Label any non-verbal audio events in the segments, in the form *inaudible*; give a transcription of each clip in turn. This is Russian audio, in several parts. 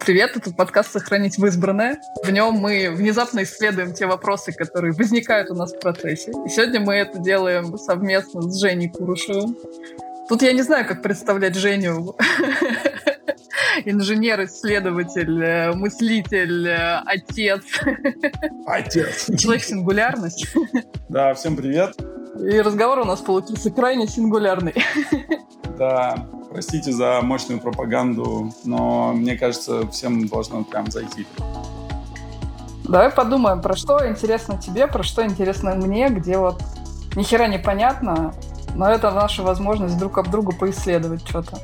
Привет, это подкаст «Сохранить в избранное». В нем мы внезапно исследуем те вопросы, которые возникают у нас в процессе. И сегодня мы это делаем совместно с Женей Курушевым. Тут я не знаю, как представлять Женю. *laughs* Инженер, исследователь, э, мыслитель, э, отец. Отец. Человек-сингулярность. Да, всем привет. И разговор у нас получился крайне сингулярный. Да, простите за мощную пропаганду, но мне кажется, всем должно прям зайти. Давай подумаем, про что интересно тебе, про что интересно мне, где вот ни хера не понятно, но это наша возможность друг об другу поисследовать что-то.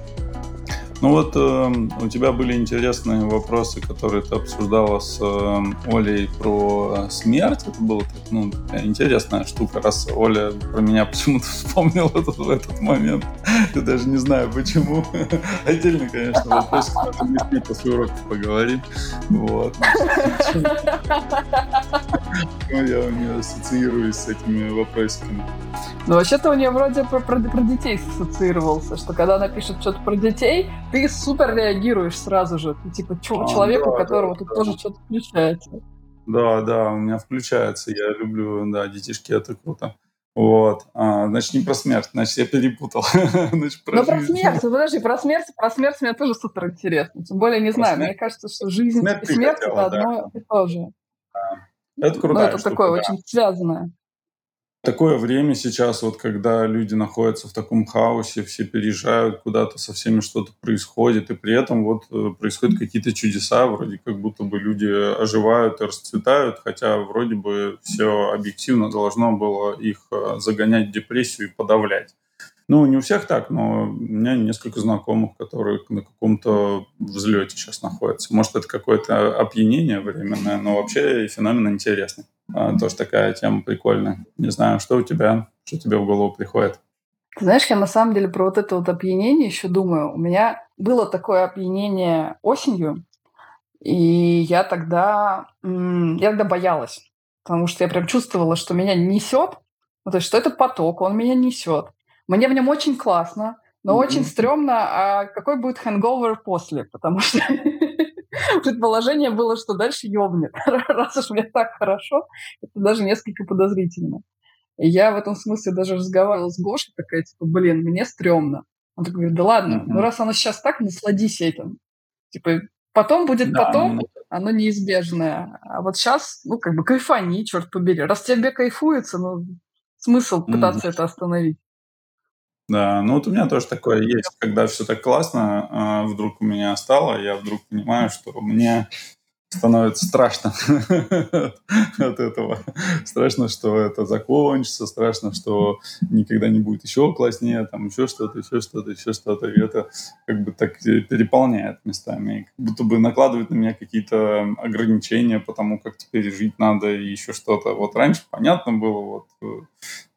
Ну вот э, у тебя были интересные вопросы, которые ты обсуждала с э, Олей про смерть. Это была ну, интересная штука, раз Оля про меня *laughs* почему-то вспомнила этот, этот момент. Я даже не знаю почему. *laughs* Отдельно, конечно, вопрос, мы после уроков поговорим. Вот. Ну, я у нее ассоциируюсь с этими вопросиками. Ну, вообще-то у нее вроде про, про, про детей ассоциировался, что когда она пишет что-то про детей, ты супер реагируешь сразу же. Ты типа ч- а, человеку, да, которого да, тут да. тоже что-то включается. Да, да, у меня включается. Я люблю, да, детишки, это круто. Вот. А, значит, не про смерть, значит, я перепутал. *laughs* значит, про Но жизнь. про смерть, подожди, про смерть, про смерть мне тоже супер интересно. Тем более, не про знаю, смерть? мне кажется, что жизнь смерть и смерть хотела, это одно да. и то же. Это круто. Ну, это такое да. очень связанное такое время сейчас, вот когда люди находятся в таком хаосе, все переезжают куда-то, со всеми что-то происходит, и при этом вот э, происходят какие-то чудеса, вроде как будто бы люди оживают и расцветают, хотя вроде бы все объективно должно было их э, загонять в депрессию и подавлять. Ну, не у всех так, но у меня несколько знакомых, которые на каком-то взлете сейчас находятся. Может, это какое-то опьянение временное, но вообще феномен интересный. А, тоже такая тема прикольная. Не знаю, что у тебя, что тебе в голову приходит? знаешь, я на самом деле про вот это вот опьянение еще думаю. У меня было такое опьянение осенью, и я тогда, я тогда боялась, потому что я прям чувствовала, что меня несет, ну, то есть, что это поток, он меня несет. Мне в нем очень классно, но mm-hmm. очень стрёмно, а какой будет хэнговер после, потому что *laughs* *laughs* предположение было, что дальше ёбнет. *laughs* Раз уж мне так хорошо, это даже несколько подозрительно. И я в этом смысле даже разговаривала с Гошей, такая, типа, блин, мне стрёмно. Он такой говорит, да ладно, mm-hmm. ну раз оно сейчас так, насладись этим. Типа, потом будет да, потом, ну... оно неизбежное. А вот сейчас, ну, как бы кайфани, черт побери. Раз тебе кайфуется, ну, смысл пытаться mm-hmm. это остановить. Да, ну вот у меня тоже такое есть, когда все так классно, а вдруг у меня стало, я вдруг понимаю, что мне становится страшно *laughs* от этого. Страшно, что это закончится, страшно, что никогда не будет еще класснее, там еще что-то, еще что-то, еще что-то. И это как бы так переполняет местами. Как будто бы накладывает на меня какие-то ограничения, потому как теперь жить надо и еще что-то. Вот раньше понятно было, вот, э,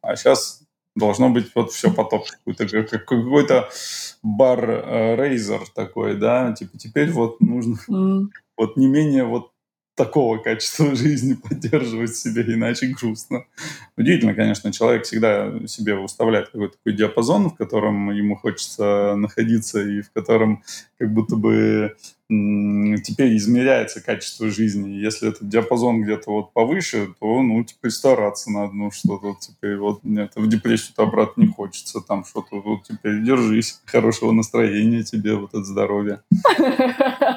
а сейчас должно быть вот все потоп. Какой-то, какой-то бар э, рейзер такой, да, типа теперь вот нужно mm. вот не менее вот такого качества *laughs* жизни поддерживать себе, иначе грустно. Удивительно, конечно, человек всегда себе выставляет какой-то такой диапазон, в котором ему хочется находиться и в котором как будто бы теперь измеряется качество жизни. Если этот диапазон где-то вот повыше, то, ну, теперь стараться надо, ну, что-то теперь вот нет, в депрессию-то обратно не хочется, там что-то вот теперь держись, хорошего настроения тебе, вот от здоровья. *laughs*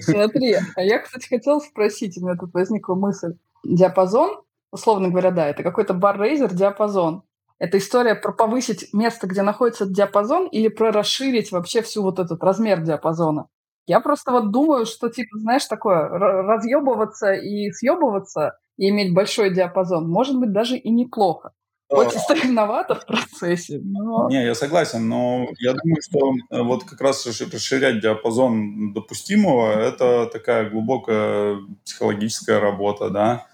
Смотри, а я, кстати, хотела спросить, у меня тут возникла мысль. Диапазон, условно говоря, да, это какой-то бар-рейзер диапазон. Это история про повысить место, где находится диапазон, или про расширить вообще всю вот этот размер диапазона? Я просто вот думаю, что, типа, знаешь, такое, разъебываться и съебываться, и иметь большой диапазон, может быть, даже и неплохо. Очень стариновато в процессе. Но... Не, я согласен, но я думаю, что э, вот как раз расширять диапазон допустимого – это такая глубокая психологическая работа, да,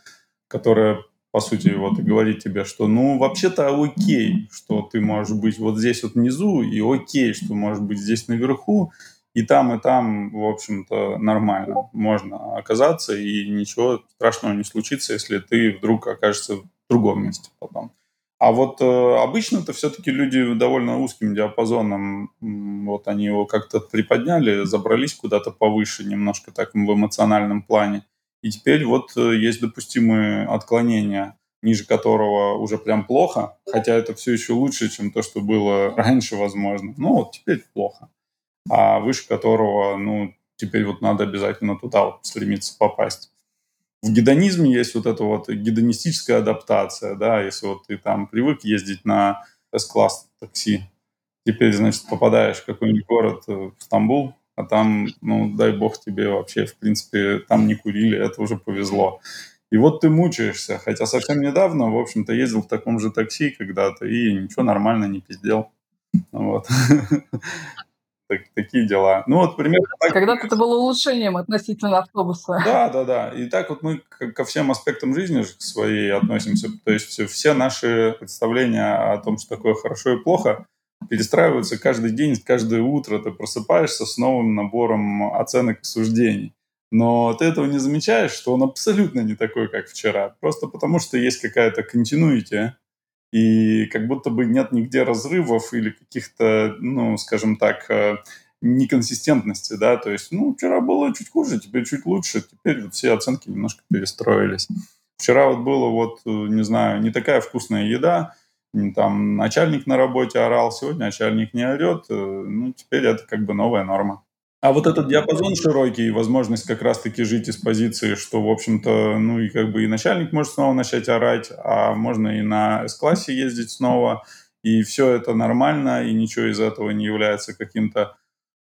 которая по сути, вот и говорит тебе, что ну вообще-то окей, что ты можешь быть вот здесь вот внизу, и окей, что можешь быть здесь наверху, и там, и там, в общем-то, нормально можно оказаться, и ничего страшного не случится, если ты вдруг окажешься в другом месте потом. А вот э, обычно-то все-таки люди довольно узким диапазоном, вот они его как-то приподняли, забрались куда-то повыше немножко так в эмоциональном плане. И теперь вот э, есть допустимые отклонения, ниже которого уже прям плохо, хотя это все еще лучше, чем то, что было *laughs* раньше, возможно. Ну вот теперь плохо. А выше которого, ну, теперь вот надо обязательно туда вот стремиться попасть в гедонизме есть вот эта вот гедонистическая адаптация, да, если вот ты там привык ездить на S-класс такси, теперь, значит, попадаешь в какой-нибудь город, э, в Стамбул, а там, ну, дай бог тебе вообще, в принципе, там не курили, это уже повезло. И вот ты мучаешься, хотя совсем недавно, в общем-то, ездил в таком же такси когда-то и ничего нормально не пиздел. Вот. *laughs* так, такие дела. Ну вот примерно так. Когда-то это было улучшением относительно автобуса. Да, да, да. И так вот мы ко всем аспектам жизни своей относимся. То есть все, наши представления о том, что такое хорошо и плохо, перестраиваются каждый день, каждое утро. Ты просыпаешься с новым набором оценок и суждений. Но ты этого не замечаешь, что он абсолютно не такой, как вчера. Просто потому, что есть какая-то continuity, и как будто бы нет нигде разрывов или каких-то, ну, скажем так, э, неконсистентности, да, то есть, ну, вчера было чуть хуже, теперь чуть лучше, теперь вот все оценки немножко перестроились. Вчера вот было вот, э, не знаю, не такая вкусная еда, там начальник на работе орал, сегодня начальник не орет, э, ну, теперь это как бы новая норма. А вот этот диапазон широкий, возможность как раз-таки жить из позиции, что, в общем-то, ну и как бы и начальник может снова начать орать, а можно и на С-классе ездить снова, и все это нормально, и ничего из этого не является каким-то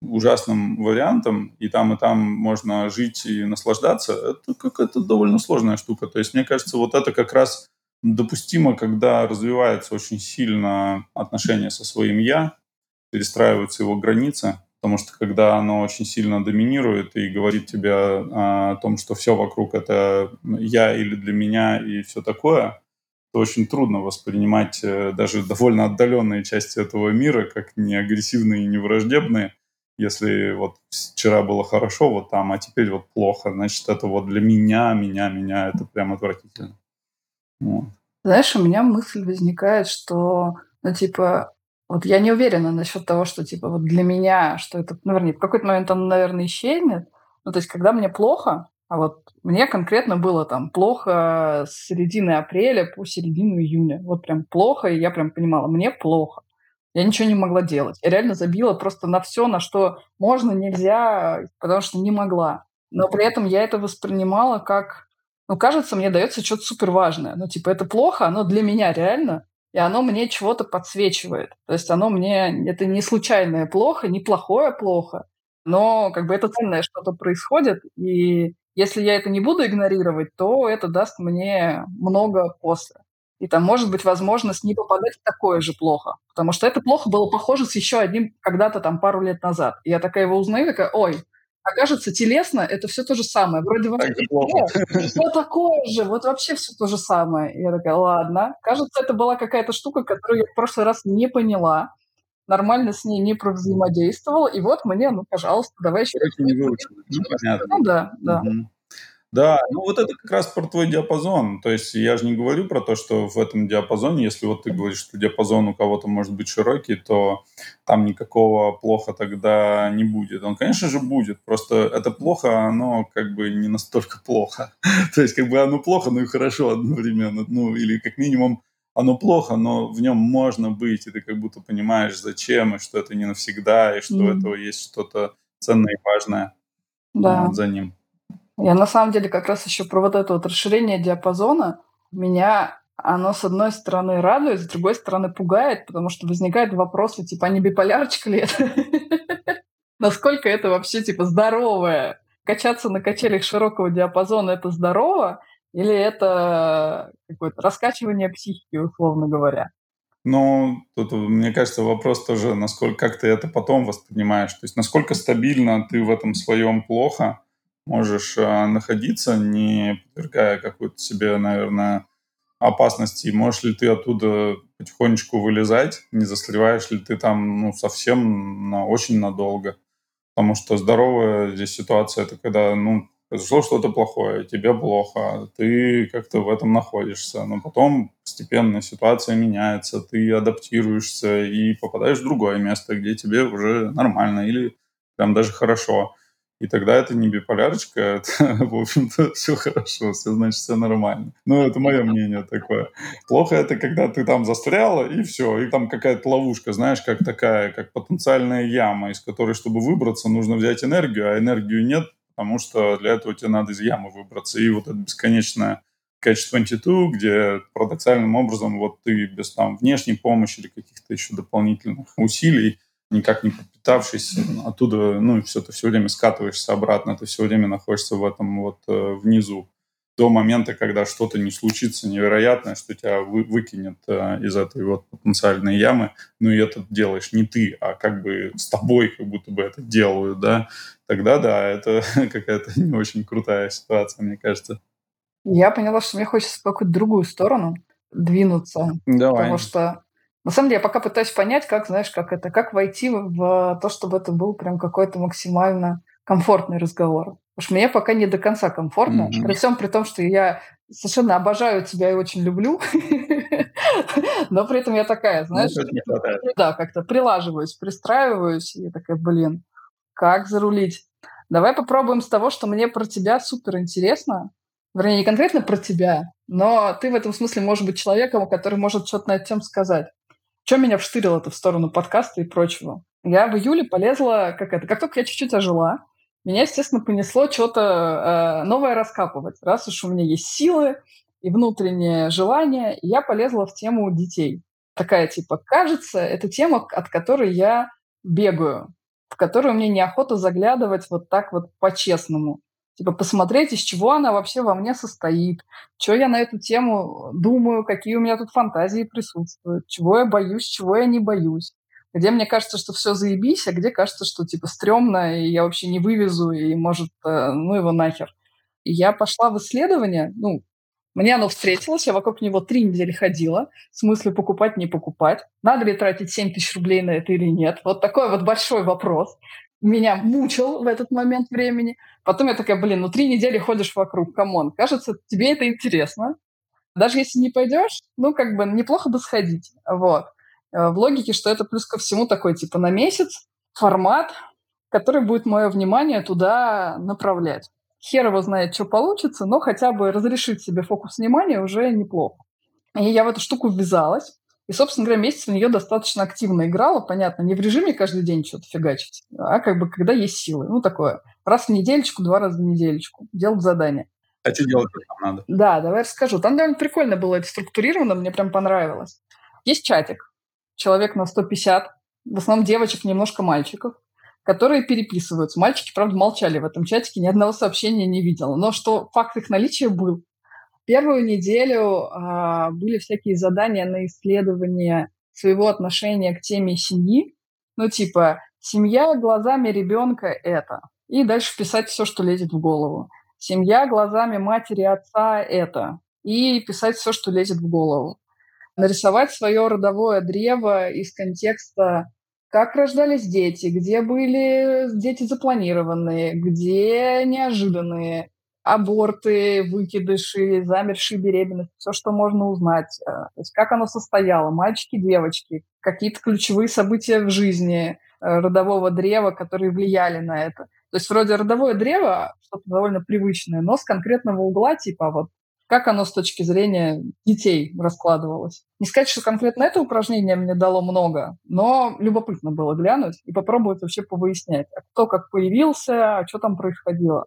ужасным вариантом, и там, и там можно жить и наслаждаться, это какая-то довольно сложная штука. То есть, мне кажется, вот это как раз допустимо, когда развивается очень сильно отношение со своим «я», перестраиваются его границы, Потому что когда оно очень сильно доминирует и говорит тебе о том, что все вокруг это я или для меня и все такое, то очень трудно воспринимать э, даже довольно отдаленные части этого мира как не агрессивные и не враждебные. Если вот вчера было хорошо вот там, а теперь вот плохо, значит, это вот для меня, меня, меня, это прям отвратительно. Вот. Знаешь, у меня мысль возникает, что, ну, типа, вот я не уверена насчет того, что типа вот для меня, что это, ну, вернее, в какой-то момент он, наверное, исчезнет. Ну, то есть, когда мне плохо, а вот мне конкретно было там плохо с середины апреля по середину июня. Вот прям плохо, и я прям понимала, мне плохо. Я ничего не могла делать. Я реально забила просто на все, на что можно, нельзя, потому что не могла. Но при этом я это воспринимала как, ну, кажется, мне дается что-то супер важное. Ну, типа, это плохо, оно для меня реально и оно мне чего-то подсвечивает. То есть оно мне... Это не случайное плохо, не плохое плохо, но как бы это ценное что-то происходит, и если я это не буду игнорировать, то это даст мне много после. И там может быть возможность не попадать в такое же плохо. Потому что это плохо было похоже с еще одним когда-то там пару лет назад. И я такая его узнаю, такая, ой, окажется, телесно это все то же самое. Вроде вообще все такое же, вот вообще все то же самое. Я такая, ладно. Кажется, это была какая-то штука, которую я в прошлый раз не поняла, нормально с ней не взаимодействовал, и вот мне, ну, пожалуйста, давай еще... Не. Ну, понятно. Ну, да, да. Угу. Да, ну вот это как раз про твой диапазон. То есть я же не говорю про то, что в этом диапазоне, если вот ты говоришь, что диапазон у кого-то может быть широкий, то там никакого плохо тогда не будет. Он, конечно же, будет. Просто это плохо, оно как бы не настолько плохо. *laughs* то есть как бы оно плохо, но и хорошо одновременно. Ну или как минимум оно плохо, но в нем можно быть, и ты как будто понимаешь, зачем, и что это не навсегда, и что mm. у этого есть что-то ценное и важное да. за ним. Я на самом деле как раз еще про вот это вот расширение диапазона. Меня оно, с одной стороны, радует, с другой стороны, пугает, потому что возникают вопросы, типа, а не биполярочка ли это? *laughs* Насколько это вообще, типа, здоровое? Качаться на качелях широкого диапазона – это здорово? Или это какое-то раскачивание психики, условно говоря? Ну, тут, мне кажется, вопрос тоже, насколько как ты это потом воспринимаешь. То есть, насколько стабильно ты в этом своем плохо – можешь э, находиться, не подвергая какой-то себе, наверное, опасности. Можешь ли ты оттуда потихонечку вылезать, не застреваешь ли ты там ну, совсем на, очень надолго. Потому что здоровая здесь ситуация, это когда ну, произошло что-то плохое, тебе плохо, ты как-то в этом находишься, но потом постепенно ситуация меняется, ты адаптируешься и попадаешь в другое место, где тебе уже нормально или прям даже хорошо. И тогда это не биполярочка, это, *laughs* в общем-то, все хорошо, все значит, все нормально. Ну, это мое мнение такое. Плохо это, когда ты там застряла, и все, и там какая-то ловушка, знаешь, как такая, как потенциальная яма, из которой, чтобы выбраться, нужно взять энергию, а энергию нет, потому что для этого тебе надо из ямы выбраться. И вот это бесконечное Catch 22, где парадоксальным образом вот ты без там внешней помощи или каких-то еще дополнительных усилий, никак не подпитавшись, оттуда, ну, все, ты все время скатываешься обратно, ты все время находишься в этом вот э, внизу до момента, когда что-то не случится невероятное, что тебя вы, выкинет э, из этой вот потенциальной ямы, ну и это делаешь не ты, а как бы с тобой как будто бы это делают, да, тогда да, это *laughs* какая-то не очень крутая ситуация, мне кажется. Я поняла, что мне хочется в какую-то другую сторону двинуться. Давай. Потому что на самом деле я пока пытаюсь понять, как, знаешь, как это, как войти в то, чтобы это был прям какой-то максимально комфортный разговор. Потому что мне пока не до конца комфортно, mm-hmm. при всем при том, что я совершенно обожаю тебя и очень люблю, *laughs* но при этом я такая, ну, знаешь, да, как-то прилаживаюсь, пристраиваюсь, и такая, блин, как зарулить? Давай попробуем с того, что мне про тебя супер интересно, вернее, не конкретно про тебя, но ты в этом смысле можешь быть человеком, который может что-то на эту тему сказать. Что меня вштырило это в сторону подкаста и прочего? Я в июле полезла, как это, как только я чуть-чуть ожила, меня, естественно, понесло что-то э, новое раскапывать. Раз уж у меня есть силы и внутреннее желание, я полезла в тему детей. Такая типа, кажется, это тема, от которой я бегаю, в которую мне неохота заглядывать вот так вот по-честному. Типа посмотреть, из чего она вообще во мне состоит, что я на эту тему думаю, какие у меня тут фантазии присутствуют, чего я боюсь, чего я не боюсь где мне кажется, что все заебись, а где кажется, что типа стрёмно, и я вообще не вывезу, и может, э, ну его нахер. И я пошла в исследование, ну, мне оно встретилось, я вокруг него три недели ходила, в смысле покупать, не покупать, надо ли тратить 7 тысяч рублей на это или нет. Вот такой вот большой вопрос. Меня мучил в этот момент времени. Потом я такая, блин, ну три недели ходишь вокруг, come on, кажется, тебе это интересно. Даже если не пойдешь, ну, как бы неплохо бы сходить. Вот. Э, в логике, что это плюс ко всему такой типа на месяц формат, который будет мое внимание туда направлять. Хер его знает, что получится, но хотя бы разрешить себе фокус внимания уже неплохо. И я в эту штуку ввязалась. И, собственно говоря, месяц в нее достаточно активно играла, понятно, не в режиме каждый день что-то фигачить, а как бы когда есть силы. Ну, такое. Раз в недельку, два раза в недельку. Делать задание. А что делать там надо? Да, давай расскажу. Там довольно прикольно было это структурировано, мне прям понравилось. Есть чатик, человек на 150, в основном девочек, немножко мальчиков, которые переписываются. Мальчики, правда, молчали в этом чатике, ни одного сообщения не видела. Но что факт их наличия был. Первую неделю а, были всякие задания на исследование своего отношения к теме семьи. Ну, типа, семья глазами ребенка – это. И дальше писать все, что лезет в голову. Семья глазами матери отца – это. И писать все, что лезет в голову нарисовать свое родовое древо из контекста, как рождались дети, где были дети запланированные, где неожиданные, аборты, выкидыши, замершие беременности, все, что можно узнать. Э, то есть как оно состояло, мальчики, девочки, какие-то ключевые события в жизни э, родового древа, которые влияли на это. То есть вроде родовое древо, что-то довольно привычное, но с конкретного угла, типа вот как оно с точки зрения детей раскладывалось. Не сказать, что конкретно это упражнение мне дало много, но любопытно было глянуть и попробовать вообще повыяснять, а кто как появился, а что там происходило.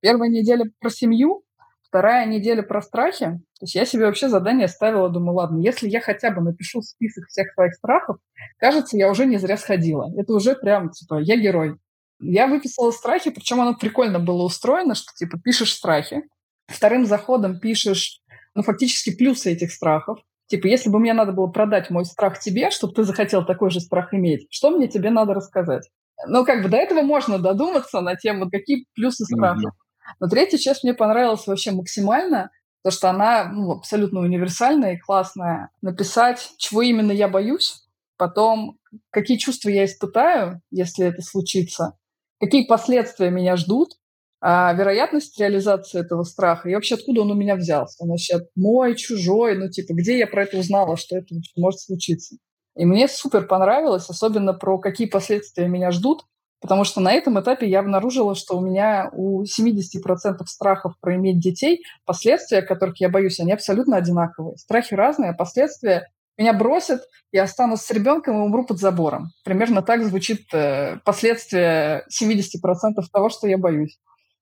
Первая неделя про семью, вторая неделя про страхи. То есть я себе вообще задание ставила, думаю, ладно, если я хотя бы напишу список всех своих страхов, кажется, я уже не зря сходила. Это уже прям, типа, я герой. Я выписала страхи, причем оно прикольно было устроено, что, типа, пишешь страхи, вторым заходом пишешь, ну, фактически плюсы этих страхов. Типа, если бы мне надо было продать мой страх тебе, чтобы ты захотел такой же страх иметь, что мне тебе надо рассказать? Ну, как бы до этого можно додуматься на тему, какие плюсы страха. Mm-hmm. Но третья часть мне понравилась вообще максимально, потому что она ну, абсолютно универсальная и классная. Написать, чего именно я боюсь, потом, какие чувства я испытаю, если это случится, какие последствия меня ждут, А вероятность реализации этого страха, и вообще откуда он у меня взялся? Он вообще мой, чужой, ну типа, где я про это узнала, что это может случиться? И мне супер понравилось, особенно про какие последствия меня ждут, потому что на этом этапе я обнаружила, что у меня у 70% страхов про иметь детей, последствия, которых я боюсь, они абсолютно одинаковые. Страхи разные, а последствия меня бросят, я останусь с ребенком и умру под забором. Примерно так звучит э, последствия 70% того, что я боюсь.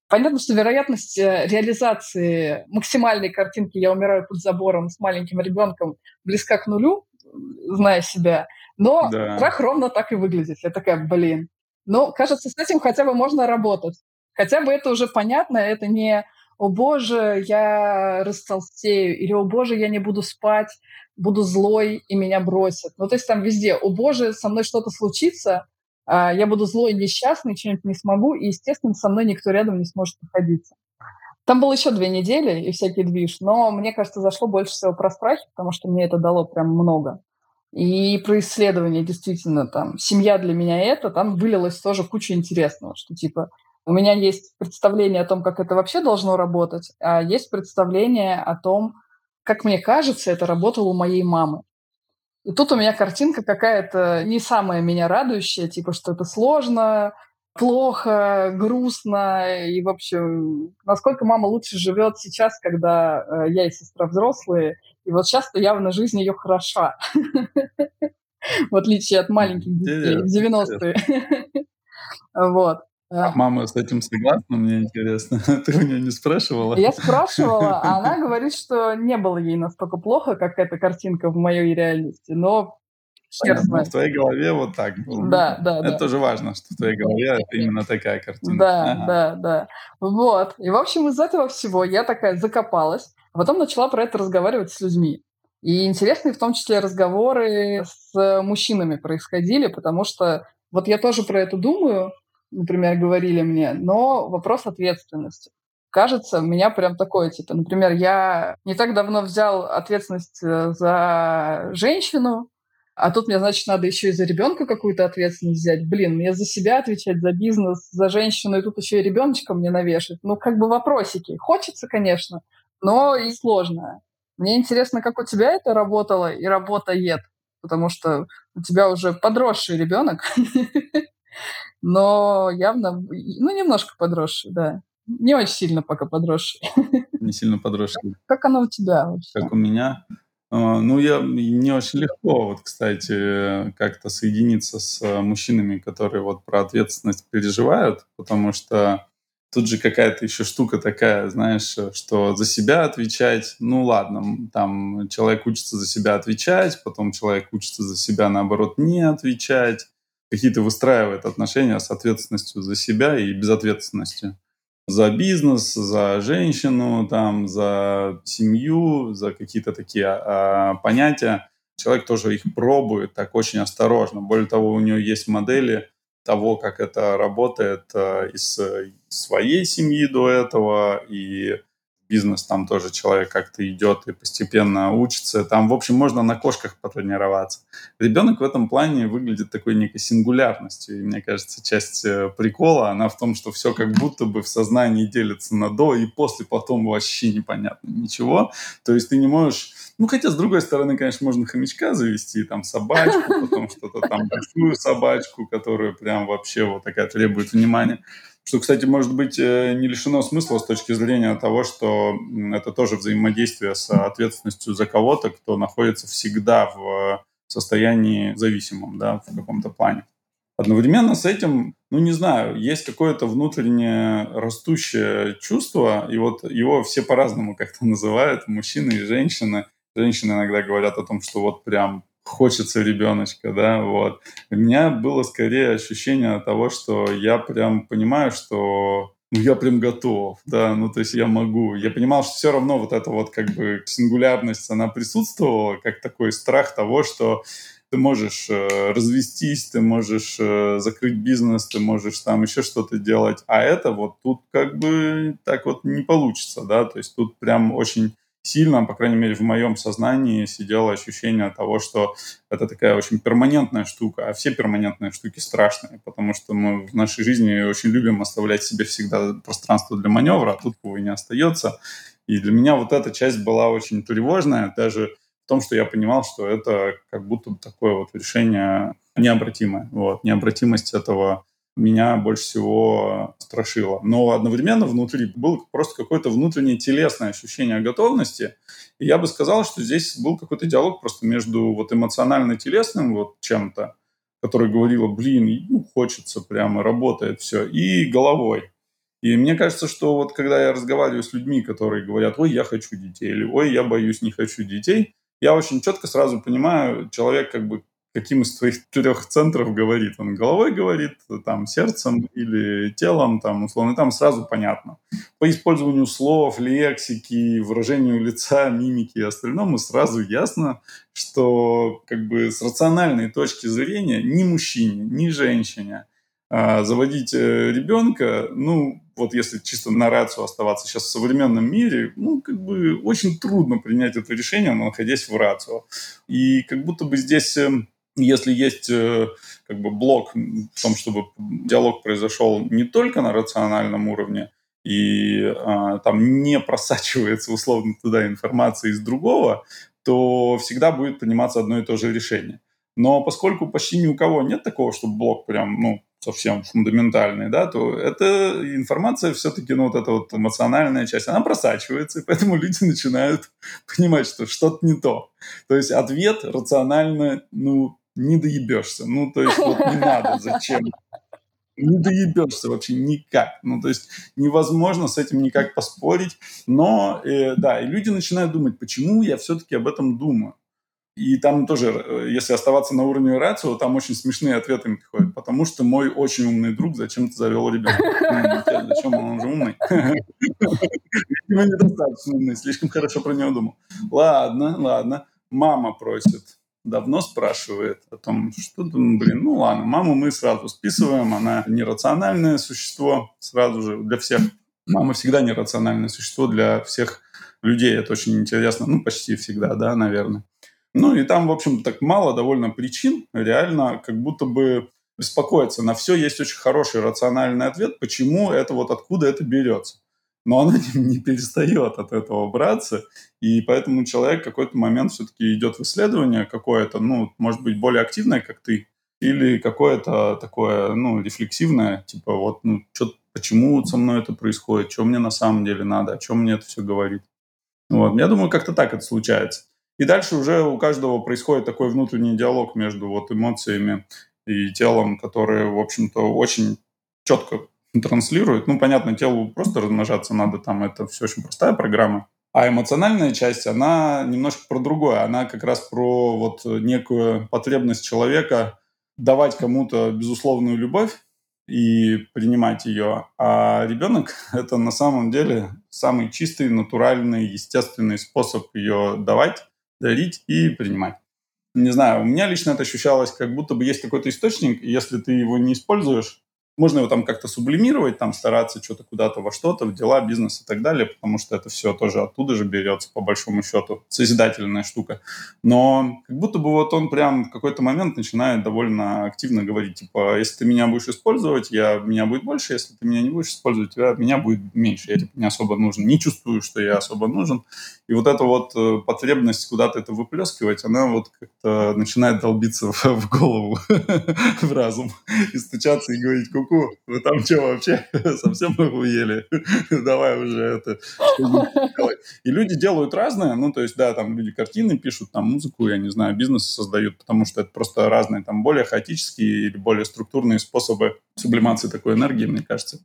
Понятно, что вероятность э, реализации максимальной картинки «я умираю под забором с маленьким ребенком» близка к нулю, зная себя, но да. страх ровно так и выглядит. Я такая, блин. Но, кажется, с этим хотя бы можно работать. Хотя бы это уже понятно, это не «О боже, я растолстею» или «О боже, я не буду спать, буду злой и меня бросят». Ну, то есть там везде «О боже, со мной что-то случится», а, я буду злой, несчастный, что-нибудь не смогу, и, естественно, со мной никто рядом не сможет находиться. Там было еще две недели и всякий движ, но мне кажется, зашло больше всего про страхи, потому что мне это дало прям много. И про исследования действительно там семья для меня это, там вылилось тоже куча интересного, что типа у меня есть представление о том, как это вообще должно работать, а есть представление о том, как мне кажется, это работало у моей мамы. И тут у меня картинка какая-то не самая меня радующая, типа, что это сложно, плохо, грустно, и, в общем, насколько мама лучше живет сейчас, когда э, я и сестра взрослые, и вот сейчас-то явно жизнь ее хороша, в отличие от маленьких детей в 90-е. Вот. А мама с этим согласна, мне интересно. *laughs* Ты у нее не спрашивала? Я спрашивала, а она *laughs* говорит, что не было ей настолько плохо, как эта картинка в моей реальности. Но Понятно, в твоей голове вот так было. Да, да, Это да. тоже важно, что в твоей голове это *laughs* именно такая картина. Да, ага. да, да. Вот. И, в общем, из этого всего я такая закопалась, а потом начала про это разговаривать с людьми. И интересные в том числе разговоры с мужчинами происходили, потому что вот я тоже про это думаю, например, говорили мне, но вопрос ответственности. Кажется, у меня прям такое, типа, например, я не так давно взял ответственность э, за женщину, а тут мне, значит, надо еще и за ребенка какую-то ответственность взять. Блин, мне за себя отвечать, за бизнес, за женщину, и тут еще и ребеночка мне навешать. Ну, как бы вопросики. Хочется, конечно, но и сложно. Мне интересно, как у тебя это работало и работает, потому что у тебя уже подросший ребенок. *laughs* но явно, ну, немножко подросший, да. Не очень сильно пока подросший. *laughs* Не сильно подросший. Как оно у тебя вообще? Как у меня? А, ну, я, мне очень легко, вот, кстати, как-то соединиться с мужчинами, которые вот про ответственность переживают, потому что тут же какая-то еще штука такая, знаешь, что за себя отвечать, ну ладно, там человек учится за себя отвечать, потом человек учится за себя, наоборот, не отвечать, какие-то выстраивает отношения с ответственностью за себя и безответственностью. За бизнес, за женщину, там, за семью, за какие-то такие а, понятия. Человек тоже их пробует так очень осторожно. Более того, у него есть модели того, как это работает а, из своей семьи до этого, и бизнес там тоже человек как-то идет и постепенно учится. Там, в общем, можно на кошках потренироваться. Ребенок в этом плане выглядит такой некой сингулярностью. И мне кажется, часть э, прикола, она в том, что все как будто бы в сознании делится на до и после, потом вообще непонятно ничего. То есть ты не можешь... Ну, хотя, с другой стороны, конечно, можно хомячка завести, там, собачку, потом что-то там, большую собачку, которая прям вообще вот такая требует внимания. Что, кстати, может быть э, не лишено смысла с точки зрения того, что это тоже взаимодействие с ответственностью за кого-то, кто находится всегда в состоянии зависимом, да, в каком-то плане. Одновременно с этим, ну не знаю, есть какое-то внутреннее растущее чувство, и вот его все по-разному как-то *laughs* называют, мужчины и женщины. Женщины иногда говорят о том, что вот прям хочется ребеночка, да, вот. У меня было скорее ощущение того, что я прям понимаю, что ну, я прям готов, да, ну, то есть я могу. Я понимал, что все равно вот эта вот как бы сингулярность, она присутствовала, как такой страх того, что ты можешь э, развестись, ты можешь э, закрыть бизнес, ты можешь там еще что-то делать, а это вот тут как бы так вот не получится, да, то есть тут прям очень сильно, по крайней мере, в моем сознании сидело ощущение того, что это такая очень перманентная штука, а все перманентные штуки страшные, потому что мы в нашей жизни очень любим оставлять себе всегда пространство для маневра, а тут его не остается. И для меня вот эта часть была очень тревожная, даже в том, что я понимал, что это как будто бы такое вот решение необратимое. Вот, необратимость этого меня больше всего страшило. Но одновременно внутри было просто какое-то внутреннее телесное ощущение готовности. И я бы сказал, что здесь был какой-то диалог просто между вот эмоционально-телесным вот чем-то, который говорила, блин, ну, хочется прямо, работает все, и головой. И мне кажется, что вот когда я разговариваю с людьми, которые говорят, ой, я хочу детей, или ой, я боюсь, не хочу детей, я очень четко сразу понимаю, человек как бы каким из твоих трех центров говорит. Он головой говорит, там, сердцем или телом, там, условно, там сразу понятно. По использованию слов, лексики, выражению лица, мимики и остальному сразу ясно, что как бы с рациональной точки зрения ни мужчине, ни женщине а, заводить э, ребенка, ну, вот если чисто на рацию оставаться сейчас в современном мире, ну, как бы очень трудно принять это решение, находясь в рацию. И как будто бы здесь эм, если есть э, как бы блок в том, чтобы диалог произошел не только на рациональном уровне, и а, там не просачивается условно туда информация из другого, то всегда будет приниматься одно и то же решение. Но поскольку почти ни у кого нет такого, чтобы блок прям, ну, совсем фундаментальный, да, то эта информация все-таки, ну, вот эта вот эмоциональная часть, она просачивается, и поэтому люди начинают понимать, что что-то не то. То есть ответ рационально, ну, не доебешься. Ну, то есть вот не надо, зачем? Не доебешься вообще никак. Ну, то есть невозможно с этим никак поспорить. Но, э, да, и люди начинают думать, почему я все-таки об этом думаю. И там тоже, э, если оставаться на уровне рацио, там очень смешные ответы приходят. Потому что мой очень умный друг зачем-то завел ребенка. Ну, зачем он, он же умный? Видимо, недостаточно умный, слишком хорошо про него думал. Ладно, ладно. Мама просит давно спрашивает о том, что, блин, ну ладно, маму мы сразу списываем, она нерациональное существо сразу же для всех. Мама всегда нерациональное существо для всех людей, это очень интересно, ну почти всегда, да, наверное. Ну и там, в общем, так мало довольно причин, реально как будто бы беспокоиться. На все есть очень хороший рациональный ответ, почему это вот откуда это берется но она *laughs* не перестает от этого браться, и поэтому человек в какой-то момент все-таки идет в исследование какое-то, ну, может быть, более активное, как ты, или какое-то такое, ну, рефлексивное, типа вот, ну, что, почему со мной это происходит, что мне на самом деле надо, о чем мне это все говорит. Вот, я думаю, как-то так это случается. И дальше уже у каждого происходит такой внутренний диалог между вот эмоциями и телом, которые, в общем-то, очень четко транслирует. Ну, понятно, телу просто размножаться надо, там это все очень простая программа. А эмоциональная часть, она немножко про другое. Она как раз про вот некую потребность человека давать кому-то безусловную любовь и принимать ее. А ребенок — это на самом деле самый чистый, натуральный, естественный способ ее давать, дарить и принимать. Не знаю, у меня лично это ощущалось, как будто бы есть какой-то источник, и если ты его не используешь, можно его там как-то сублимировать, там стараться что-то куда-то во что-то, в дела, бизнес и так далее, потому что это все тоже оттуда же берется, по большому счету, созидательная штука. Но как будто бы вот он прям в какой-то момент начинает довольно активно говорить, типа, если ты меня будешь использовать, я, меня будет больше, если ты меня не будешь использовать, тебя, меня будет меньше, я типа, не особо нужен, не чувствую, что я особо нужен. И вот эта вот э, потребность куда-то это выплескивать, она вот как-то начинает долбиться в, в голову, *laughs* в разум, и стучаться и говорить, ку-ку, вы там что вообще, *laughs* совсем охуели? *laughs* Давай уже это И люди делают разное, ну, то есть, да, там люди картины пишут, там музыку, я не знаю, бизнес создают, потому что это просто разные, там, более хаотические или более структурные способы сублимации такой энергии, мне кажется.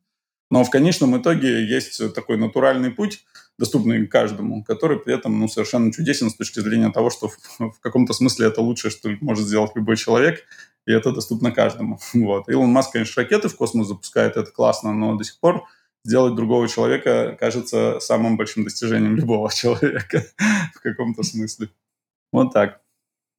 Но в конечном итоге есть такой натуральный путь, доступный каждому, который при этом ну, совершенно чудесен с точки зрения того, что в, *laughs* в каком-то смысле это лучшее, что может сделать любой человек, и это доступно каждому. *laughs* Вот. Илон Маск, конечно, ракеты в космос запускает, это классно, но до сих пор сделать другого человека кажется самым большим достижением *laughs* любого человека в каком-то смысле. Вот так.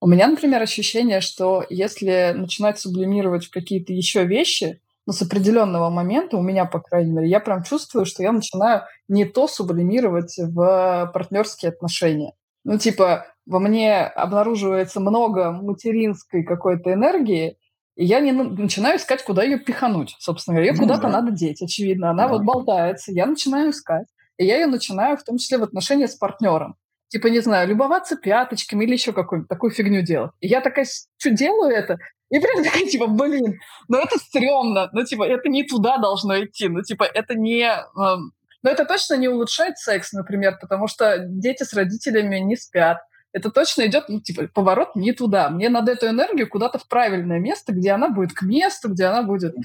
У меня, например, ощущение, что если начинать сублимировать в какие-то еще вещи, но с определенного момента, у меня, по крайней мере, я прям чувствую, что я начинаю не то сублимировать в партнерские отношения. Ну, типа, во мне обнаруживается много материнской какой-то энергии, и я не начинаю искать, куда ее пихануть. Собственно говоря, ее ну, куда-то да. надо деть, очевидно. Она да. вот болтается, я начинаю искать. И я ее начинаю в том числе в отношении с партнером. Типа, не знаю, любоваться пяточками или еще какую-нибудь такую фигню делать. И я такая, что делаю это? И прям такая, типа, блин, ну это стрёмно. Ну, типа, это не туда должно идти. Ну, типа, это не... Эм, но это точно не улучшает секс, например, потому что дети с родителями не спят это точно идет, ну, типа, поворот не туда. Мне надо эту энергию куда-то в правильное место, где она будет к месту, где она будет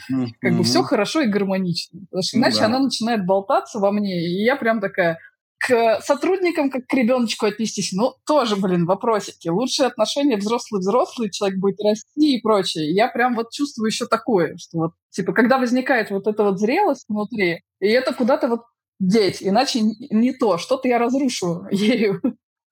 как бы все хорошо и гармонично. Потому что иначе да. она начинает болтаться во мне, и я прям такая к сотрудникам как к ребеночку отнестись. Ну, тоже, блин, вопросики. Лучшие отношения взрослый-взрослый, человек будет расти и прочее. Я прям вот чувствую еще такое, что вот, типа, когда возникает вот эта вот зрелость внутри, и это куда-то вот деть, иначе не то, что-то я разрушу *laughs* ею.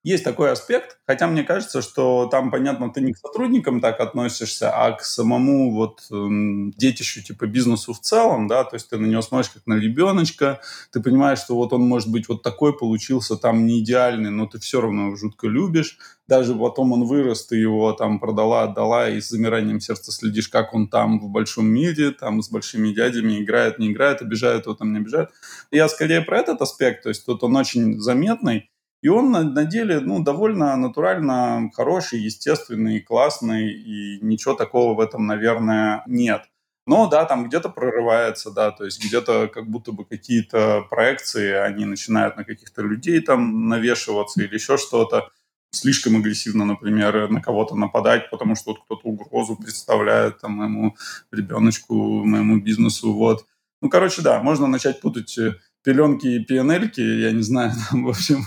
Есть такой аспект, хотя мне кажется, что там, понятно, ты не к сотрудникам так относишься, а к самому вот эм, детищу, типа бизнесу в целом, да, то есть ты на него смотришь как на ребеночка, ты понимаешь, что вот он может быть вот такой получился, там не идеальный, но ты все равно его жутко любишь, даже потом он вырос, ты его там продала, отдала, и с замиранием сердца следишь, как он там в большом мире, там с большими дядями играет, не играет, обижает его, там не обижает. Я скорее про этот аспект, то есть тут он очень заметный, и он на, на деле ну, довольно натурально хороший, естественный, классный, и ничего такого в этом, наверное, нет. Но да, там где-то прорывается, да, то есть где-то как будто бы какие-то проекции, они начинают на каких-то людей там навешиваться или еще что-то. Слишком агрессивно, например, на кого-то нападать, потому что вот кто-то угрозу представляет там моему ребеночку, моему бизнесу, вот. Ну, короче, да, можно начать путать э, пеленки и пионельки, я не знаю, *laughs* там, в общем...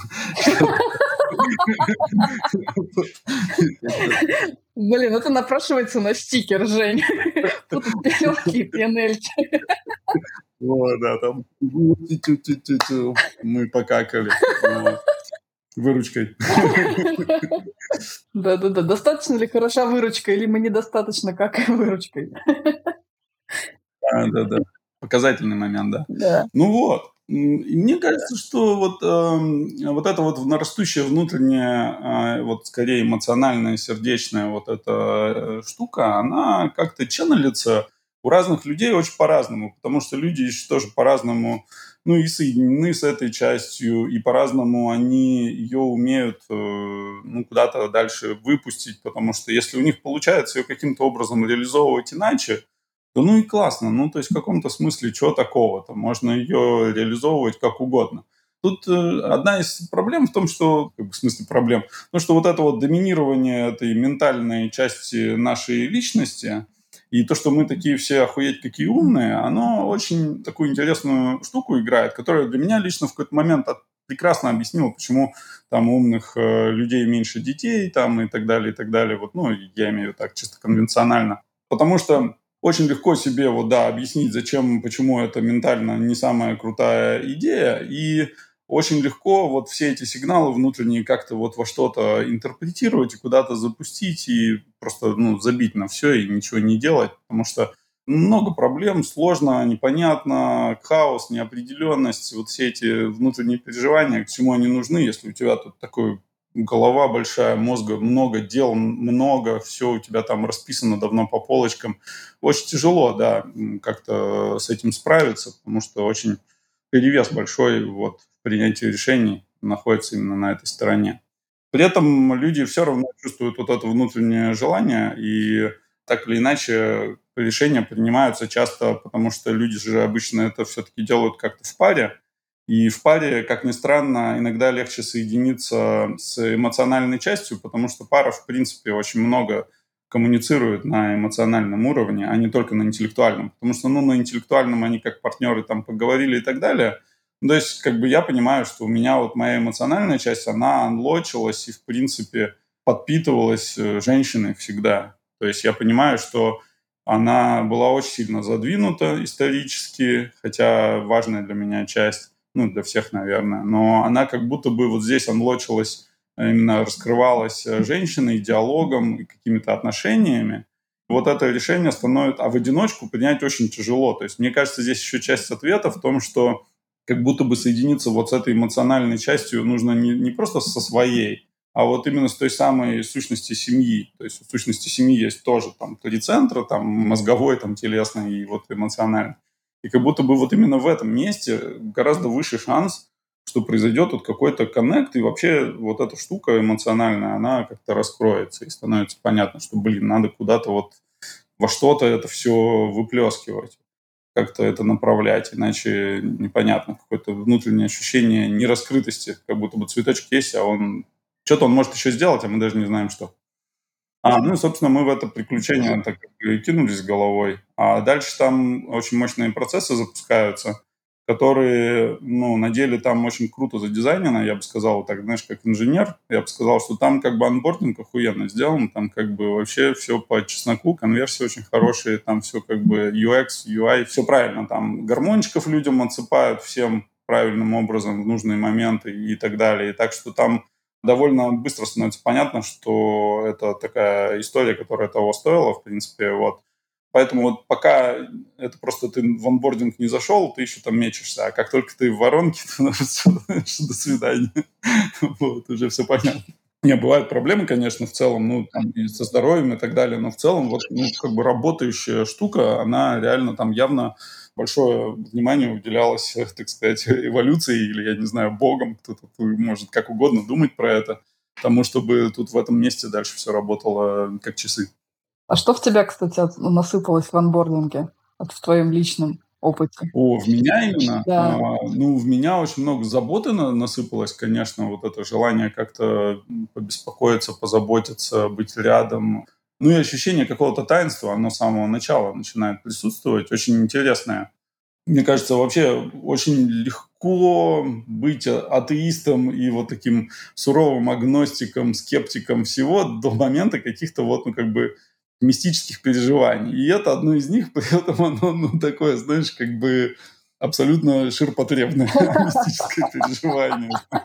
Блин, это напрашивается на стикер, Жень. Тут пеленки и пионельки. Вот, да, там мы покакали. Выручкой. Да-да-да. Достаточно ли хороша выручка, или мы недостаточно какаем выручкой? Да-да-да. Показательный момент, да. Да. Ну вот. И мне кажется, что вот, э, вот эта вот растущая внутренняя, э, вот скорее эмоциональная, сердечная вот эта э, штука, она как-то ченнелится у разных людей очень по-разному, потому что люди еще тоже по-разному, ну и соединены с этой частью, и по-разному они ее умеют э, ну, куда-то дальше выпустить, потому что если у них получается ее каким-то образом реализовывать иначе, да ну и классно, ну то есть в каком-то смысле чего такого-то, можно ее реализовывать как угодно. Тут э, одна из проблем в том, что, как бы, в смысле проблем, ну что вот это вот доминирование этой ментальной части нашей личности и то, что мы такие все охуеть какие умные, оно очень такую интересную штуку играет, которая для меня лично в какой-то момент от, прекрасно объяснила, почему там умных э, людей меньше детей там и так далее, и так далее. Вот, ну, я имею так чисто конвенционально. Потому что очень легко себе вот, да, объяснить, зачем, почему это ментально не самая крутая идея, и очень легко вот все эти сигналы внутренние как-то вот во что-то интерпретировать и куда-то запустить и просто ну, забить на все и ничего не делать, потому что много проблем, сложно, непонятно, хаос, неопределенность, вот все эти внутренние переживания, к чему они нужны, если у тебя тут такой голова большая, мозга много, дел много, все у тебя там расписано давно по полочкам. Очень тяжело, да, как-то с этим справиться, потому что очень перевес большой вот в принятии решений находится именно на этой стороне. При этом люди все равно чувствуют вот это внутреннее желание, и так или иначе решения принимаются часто, потому что люди же обычно это все-таки делают как-то в паре, и в паре, как ни странно, иногда легче соединиться с эмоциональной частью, потому что пара, в принципе, очень много коммуницирует на эмоциональном уровне, а не только на интеллектуальном. Потому что, ну, на интеллектуальном они как партнеры там поговорили и так далее. То есть, как бы я понимаю, что у меня вот моя эмоциональная часть, она анлочилась и, в принципе, подпитывалась э, женщиной всегда. То есть я понимаю, что она была очень сильно задвинута исторически, хотя важная для меня часть ну, для всех, наверное, но она как будто бы вот здесь анлочилась, именно раскрывалась э, женщиной, диалогом и какими-то отношениями. вот это решение становится, а в одиночку принять очень тяжело. То есть мне кажется, здесь еще часть ответа в том, что как будто бы соединиться вот с этой эмоциональной частью нужно не, не просто со своей, а вот именно с той самой сущности семьи. То есть в сущности семьи есть тоже там три центра, там мозговой, там телесный и вот эмоциональный. И как будто бы вот именно в этом месте гораздо выше шанс, что произойдет вот какой-то коннект, и вообще вот эта штука эмоциональная, она как-то раскроется, и становится понятно, что, блин, надо куда-то вот во что-то это все выплескивать, как-то это направлять, иначе непонятно, какое-то внутреннее ощущение нераскрытости, как будто бы цветочек есть, а он что-то он может еще сделать, а мы даже не знаем, что. А, ну, собственно, мы в это приключение так и кинулись головой. А дальше там очень мощные процессы запускаются которые, ну, на деле там очень круто задизайнено, я бы сказал, так, знаешь, как инженер, я бы сказал, что там как бы анбординг охуенно сделан, там как бы вообще все по чесноку, конверсии очень хорошие, там все как бы UX, UI, все правильно, там гармончиков людям отсыпают всем правильным образом в нужные моменты и так далее, так что там довольно быстро становится понятно, что это такая история, которая того стоила, в принципе, вот. Поэтому вот пока это просто ты в онбординг не зашел, ты еще там мечешься. А как только ты в воронке, *laughs* то все, до свидания. Вот, уже все понятно. Не, бывают проблемы, конечно, в целом, ну, там, и со здоровьем и так далее, но в целом, вот, ну, как бы работающая штука, она реально там явно большое внимание уделялось, так сказать, *laughs* эволюции или, я не знаю, богом, кто-то может как угодно думать про это, тому, чтобы тут в этом месте дальше все работало как часы. А что в тебя, кстати, насыпалось в анбординге в твоем личном опыте? О, в меня именно? Да. А, ну, в меня очень много заботы на, насыпалось, конечно, вот это желание как-то побеспокоиться, позаботиться, быть рядом. Ну и ощущение какого-то таинства, оно с самого начала начинает присутствовать, очень интересное. Мне кажется, вообще очень легко быть атеистом и вот таким суровым агностиком, скептиком всего до момента каких-то вот, ну, как бы мистических переживаний. И это одно из них, *laughs* при этом оно, ну, такое, знаешь, как бы абсолютно ширпотребное *laughs* мистическое переживание. *laughs*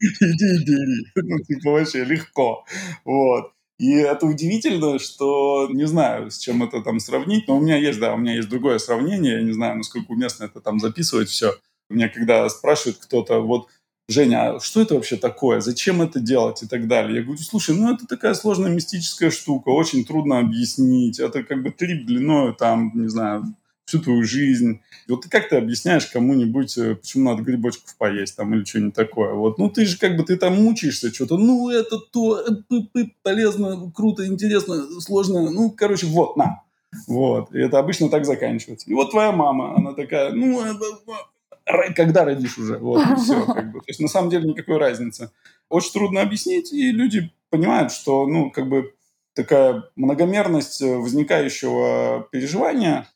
Иди и бери. Ну, типа, вообще легко. Вот. И это удивительно, что не знаю, с чем это там сравнить, но у меня есть, да, у меня есть другое сравнение, я не знаю, насколько уместно это там записывать все. Меня когда спрашивает кто-то, вот Женя, а что это вообще такое? Зачем это делать и так далее? Я говорю, слушай, ну это такая сложная мистическая штука, очень трудно объяснить. Это как бы трип длиною, там, не знаю, всю твою жизнь. И вот ты как ты объясняешь кому-нибудь, э, почему надо грибочков поесть там или что-нибудь такое? Вот, ну ты же как бы, ты там мучаешься что-то, ну это то, э, полезно, круто, интересно, сложно, ну, короче, вот, на. Вот, и это обычно так заканчивается. И вот твоя мама, она такая, ну, это, когда родишь уже, вот, и все, *laughs* как бы. То есть, на самом деле, никакой разницы. Очень трудно объяснить, и люди понимают, что, ну, как бы, такая многомерность возникающего переживания,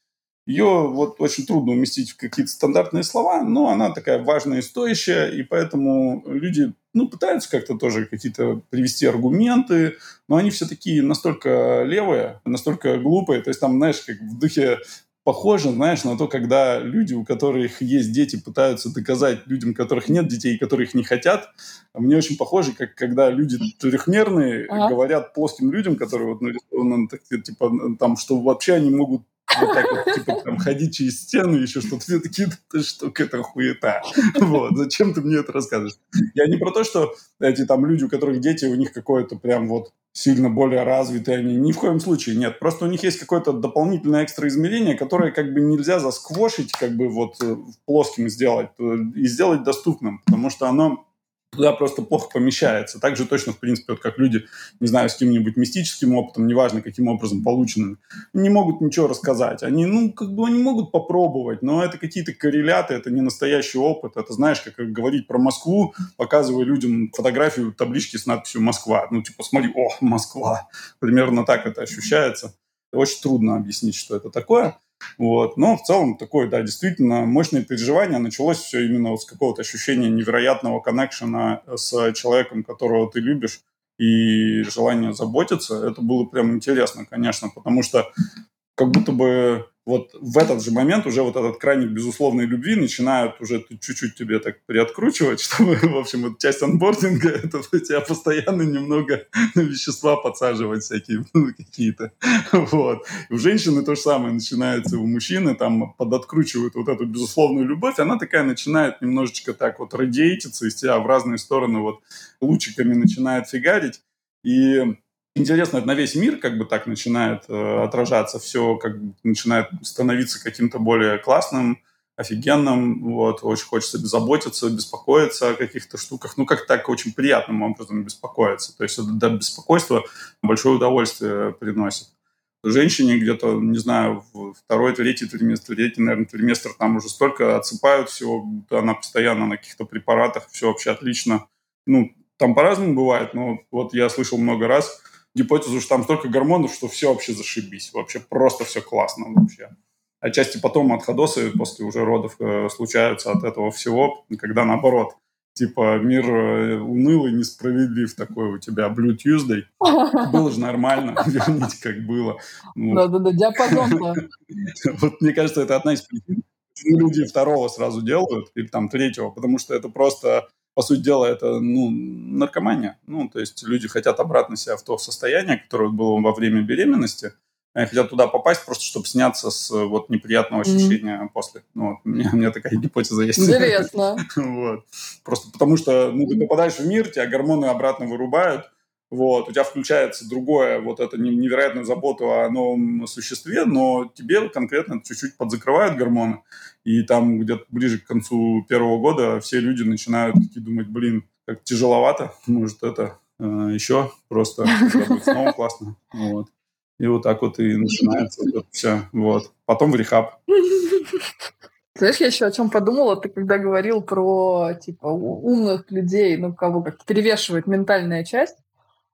ее вот очень трудно уместить в какие-то стандартные слова, но она такая важная и стоящая, и поэтому люди ну, пытаются как-то тоже какие-то привести аргументы, но они все такие настолько левые, настолько глупые. То есть там, знаешь, как в духе похоже, знаешь, на то, когда люди, у которых есть дети, пытаются доказать людям, у которых нет детей, которых не хотят. Мне очень похоже, как когда люди трехмерные ага. говорят плоским людям, которые вот нарисованы, типа, там, что вообще они могут вот так вот, типа, там, ходить через стену, еще что-то. Все такие, ты что, это хуета. Вот, зачем ты мне это рассказываешь? Я не про то, что эти там люди, у которых дети, у них какое-то прям вот сильно более развитые они. Ни в коем случае нет. Просто у них есть какое-то дополнительное экстра измерение, которое как бы нельзя засквошить, как бы вот э, плоским сделать э, и сделать доступным, потому что оно туда просто плохо помещается. Так же точно, в принципе, вот как люди, не знаю, с каким-нибудь мистическим опытом, неважно, каким образом полученным, не могут ничего рассказать. Они, ну, как бы они могут попробовать, но это какие-то корреляты, это не настоящий опыт. Это, знаешь, как говорить про Москву, показывая людям фотографию таблички с надписью «Москва». Ну, типа, смотри, о, Москва. Примерно так это ощущается. Очень трудно объяснить, что это такое. Вот. Но в целом такое, да, действительно мощное переживание. Началось все именно вот с какого-то ощущения невероятного коннекшена с человеком, которого ты любишь, и желание заботиться. Это было прям интересно, конечно, потому что как будто бы вот в этот же момент уже вот этот краник безусловной любви начинают уже чуть-чуть тебе так приоткручивать, *laughs* чтобы, в общем, вот часть анбординга, это тебя постоянно немного вещества подсаживать всякие *laughs* ну, какие-то. Вот. И у женщины то же самое начинается, у мужчины там подоткручивают вот эту безусловную любовь, она такая начинает немножечко так вот радиетиться из тебя в разные стороны, вот лучиками начинает фигарить. И интересно, это на весь мир как бы так начинает э, отражаться, все как бы начинает становиться каким-то более классным, офигенным, вот, очень хочется беззаботиться, беспокоиться о каких-то штуках, ну, как так очень приятным образом беспокоиться, то есть это до беспокойства большое удовольствие приносит. Женщине где-то, не знаю, второй, третий триместр, третий, наверное, триместр, там уже столько отсыпают всего, она постоянно на каких-то препаратах, все вообще отлично. Ну, там по-разному бывает, но вот я слышал много раз, гипотезу, что там столько гормонов, что все вообще зашибись. Вообще просто все классно вообще. Отчасти потом отходосы после уже родов э, случаются от этого всего, когда наоборот, типа мир э, унылый, несправедлив такой у тебя Blue Tuesday. Было же нормально, *laughs* верните, как было. Да-да-да, диапазон Вот мне кажется, это одна из причин, люди второго сразу делают, или там третьего, потому что это просто по сути дела, это ну, наркомания. Ну, то есть люди хотят обратно себя в то состояние, которое было во время беременности, они хотят туда попасть просто, чтобы сняться с вот неприятного ощущения mm-hmm. после. Ну, вот, у, меня, у меня такая *laughs* гипотеза есть. Интересно. *laughs* вот. Просто потому что ну, ты попадаешь в мир, тебя гормоны обратно вырубают, вот, у тебя включается другое, вот это невероятная забота о новом существе, но тебе конкретно чуть-чуть подзакрывают гормоны, и там где-то ближе к концу первого года все люди начинают такие думать, блин, как тяжеловато, может это э, еще просто будет снова классно, вот. И вот так вот и начинается вот все, вот. Потом в рехаб. Знаешь, я еще о чем подумала, ты когда говорил про типа умных людей, ну кого как перевешивает ментальная часть,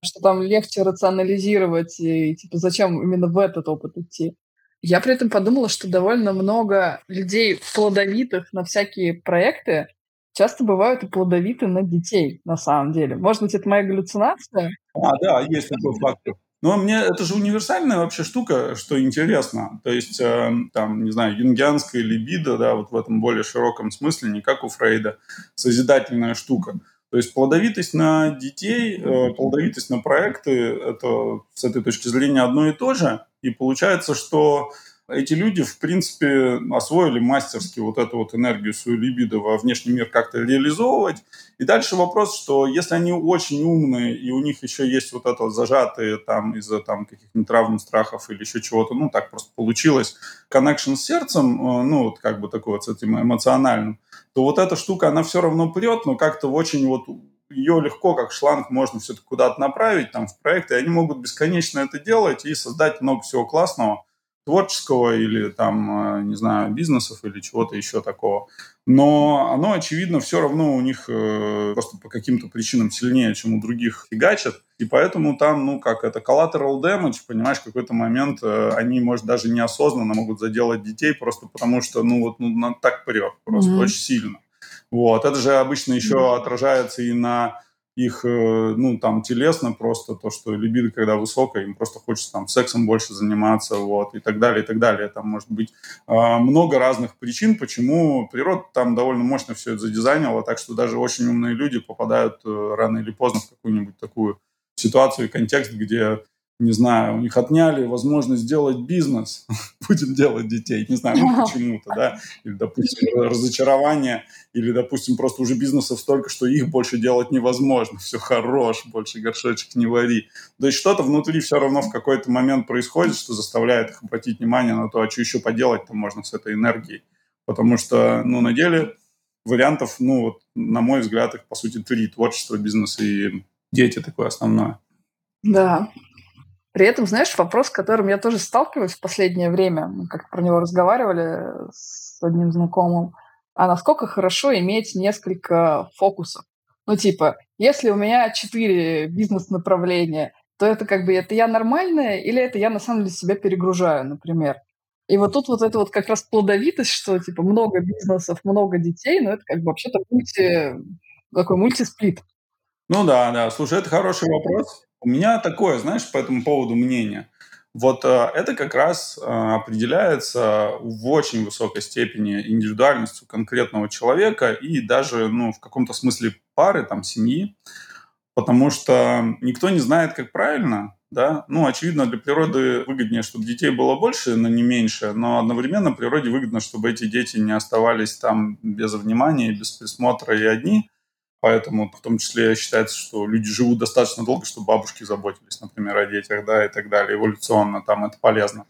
что там легче рационализировать, и типа зачем именно в этот опыт идти. Я при этом подумала, что довольно много людей плодовитых на всякие проекты часто бывают и плодовиты на детей, на самом деле. Может быть, это моя галлюцинация? А, да, есть такой фактор. Но мне это же универсальная вообще штука, что интересно. То есть, э, там, не знаю, юнгианская либидо, да, вот в этом более широком смысле, не как у Фрейда, созидательная штука. То есть плодовитость на детей, э, плодовитость на проекты – это с этой точки зрения одно и то же. И получается, что эти люди, в принципе, освоили мастерски вот эту вот энергию, свою либидо во внешний мир как-то реализовывать. И дальше вопрос, что если они очень умные, и у них еще есть вот это вот зажатые там из-за там каких-нибудь травм, страхов или еще чего-то, ну, так просто получилось, connection с сердцем, э, ну, вот как бы такой вот с этим эмоциональным, то вот эта штука, она все равно прет, но как-то очень вот ее легко, как шланг, можно все-таки куда-то направить, там, в проект, и они могут бесконечно это делать и создать много всего классного, творческого или там, э, не знаю, бизнесов или чего-то еще такого. Но оно, очевидно, все равно у них э, просто по каким-то причинам сильнее, чем у других фигачат. И поэтому там, ну, как это, collateral damage, понимаешь, в какой-то момент э, они, может, даже неосознанно могут заделать детей просто потому, что, ну, вот, ну, так прет просто mm-hmm. очень сильно. Вот. Это же обычно еще mm-hmm. отражается и на их, э, ну, там, телесно просто, то, что либидо, когда высокая, им просто хочется там сексом больше заниматься, вот, и так далее, и так далее. Там может быть э, много разных причин, почему природа там довольно мощно все это задизайнила, так что даже очень умные люди попадают э, рано или поздно в какую-нибудь такую ситуацию и контекст, где не знаю, у них отняли возможность сделать бизнес, *laughs* будем делать детей, не знаю, ну, почему-то, да, или, допустим, разочарование, или, допустим, просто уже бизнесов столько, что их больше делать невозможно, все хорош, больше горшочек не вари. То есть что-то внутри все равно в какой-то момент происходит, что заставляет их обратить внимание на то, а что еще поделать-то можно с этой энергией. Потому что, ну, на деле вариантов, ну, вот, на мой взгляд, их, по сути, три. Творчество, бизнес и дети такое основное. Да, при этом, знаешь, вопрос, с которым я тоже сталкиваюсь в последнее время, мы как про него разговаривали с одним знакомым, а насколько хорошо иметь несколько фокусов. Ну, типа, если у меня четыре бизнес-направления, то это как бы это я нормальная или это я на самом деле себя перегружаю, например. И вот тут вот это вот как раз плодовитость, что типа много бизнесов, много детей, но это как бы вообще-то мульти, такой мультисплит. Ну да, да. Слушай, это хороший вопрос. У меня такое, знаешь, по этому поводу мнение. Вот э, это как раз э, определяется в очень высокой степени индивидуальностью конкретного человека и даже, ну, в каком-то смысле пары, там, семьи, потому что никто не знает, как правильно, да, ну, очевидно, для природы выгоднее, чтобы детей было больше, но не меньше, но одновременно природе выгодно, чтобы эти дети не оставались там без внимания, без присмотра и одни, Поэтому в том числе считается, что люди живут достаточно долго, чтобы бабушки заботились, например, о детях, да, и так далее. Эволюционно там это полезно.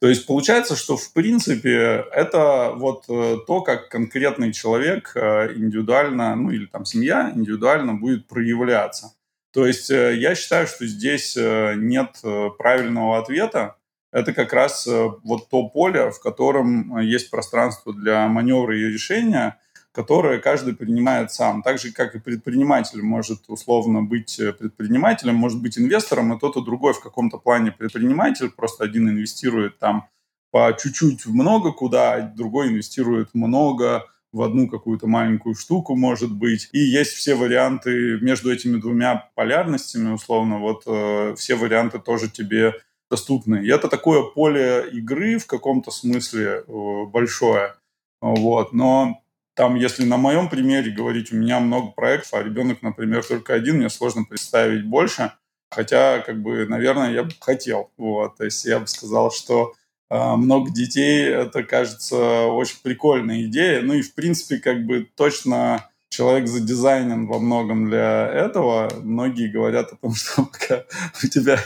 То есть получается, что в принципе это вот э, то, как конкретный человек э, индивидуально, ну или там семья индивидуально будет проявляться. То есть э, я считаю, что здесь нет правильного ответа. Это как раз вот то поле, в котором есть пространство для маневра и решения, которое каждый принимает сам. Так же, как и предприниматель может условно быть э, предпринимателем, может быть инвестором, и тот, и другой в каком-то плане предприниматель, просто один инвестирует там по чуть-чуть много куда, другой инвестирует много в одну какую-то маленькую штуку, может быть. И есть все варианты между этими двумя полярностями, условно, вот э, все варианты тоже тебе доступны. И это такое поле игры в каком-то смысле э, большое. Вот. Но там, если на моем примере говорить, у меня много проектов, а ребенок, например, только один, мне сложно представить больше. Хотя, как бы, наверное, я бы хотел. Вот. То есть я бы сказал, что э, много детей, это, кажется, очень прикольная идея. Ну и, в принципе, как бы точно человек задизайнен во многом для этого. Многие говорят о том, *laughs* что пока у тебя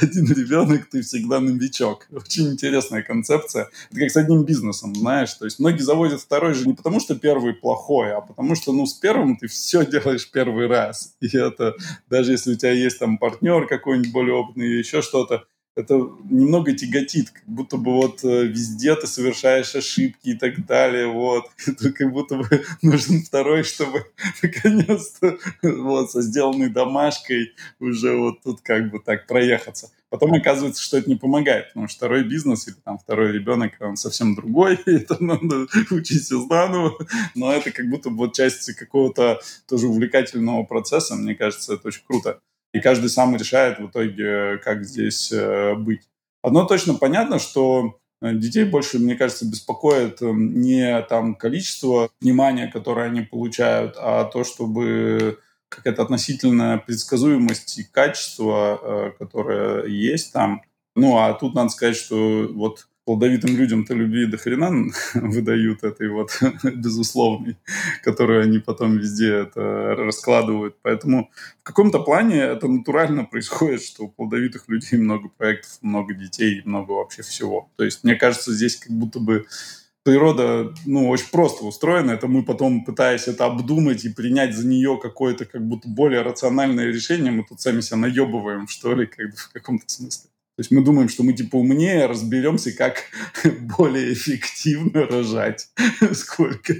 один ребенок, ты всегда новичок. Очень интересная концепция. Это как с одним бизнесом, знаешь. То есть многие заводят второй же не потому, что первый плохой, а потому что, ну, с первым ты все делаешь первый раз. И это, даже если у тебя есть там партнер какой-нибудь более опытный или еще что-то, это немного тяготит, как будто бы вот э, везде ты совершаешь ошибки и так далее, вот. *laughs* Это как будто бы *laughs* нужен второй, чтобы *laughs* наконец-то вот со сделанной домашкой уже вот тут как бы так проехаться. Потом оказывается, что это не помогает, потому что второй бизнес или там второй ребенок, он совсем другой, и это надо учиться заново, но это как будто бы вот часть какого-то тоже увлекательного процесса, мне кажется, это очень круто и каждый сам решает в итоге, как здесь э, быть. Одно точно понятно, что э, детей больше, мне кажется, беспокоит эм, не там количество внимания, которое они получают, а то, чтобы какая-то относительная предсказуемость и качество, э, которое есть там. Ну, а тут надо сказать, что вот плодовитым людям-то любви до хрена *laughs* выдают этой вот *laughs* безусловной, которую они потом везде это раскладывают. Поэтому в каком-то плане это натурально *laughs* происходит, что у плодовитых людей много проектов, много детей, много вообще всего. То есть мне кажется, здесь как будто бы природа, ну, очень просто устроена. Это мы потом, пытаясь это обдумать и принять за нее какое-то как будто более рациональное решение, мы тут сами себя наебываем, что ли, как в каком-то смысле. То есть мы думаем, что мы типа умнее, разберемся, как *laughs* более эффективно рожать. *laughs* Сколько.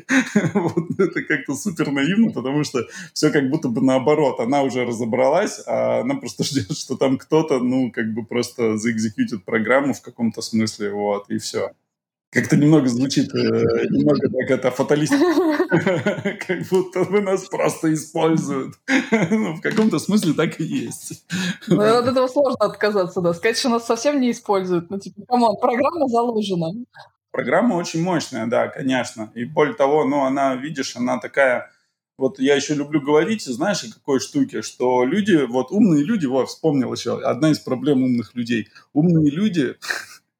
Вот это как-то супер наивно, потому что все как будто бы наоборот. Она уже разобралась, а она просто *laughs* ждет, что там кто-то, ну, как бы просто заэкзекьютит программу в каком-то смысле, вот, и все. Как-то немного звучит, э, *laughs* немного так это фаталистично. *laughs* *laughs* Как будто бы нас просто используют. Ну, в каком-то смысле так и есть. Ну, от этого сложно отказаться, да. Сказать, что нас совсем не используют. Ну, типа, come on, программа заложена. Программа очень мощная, да, конечно. И более того, ну, она, видишь, она такая... Вот я еще люблю говорить, знаешь, о какой штуке, что люди, вот умные люди, вот вспомнил еще, одна из проблем умных людей. Умные люди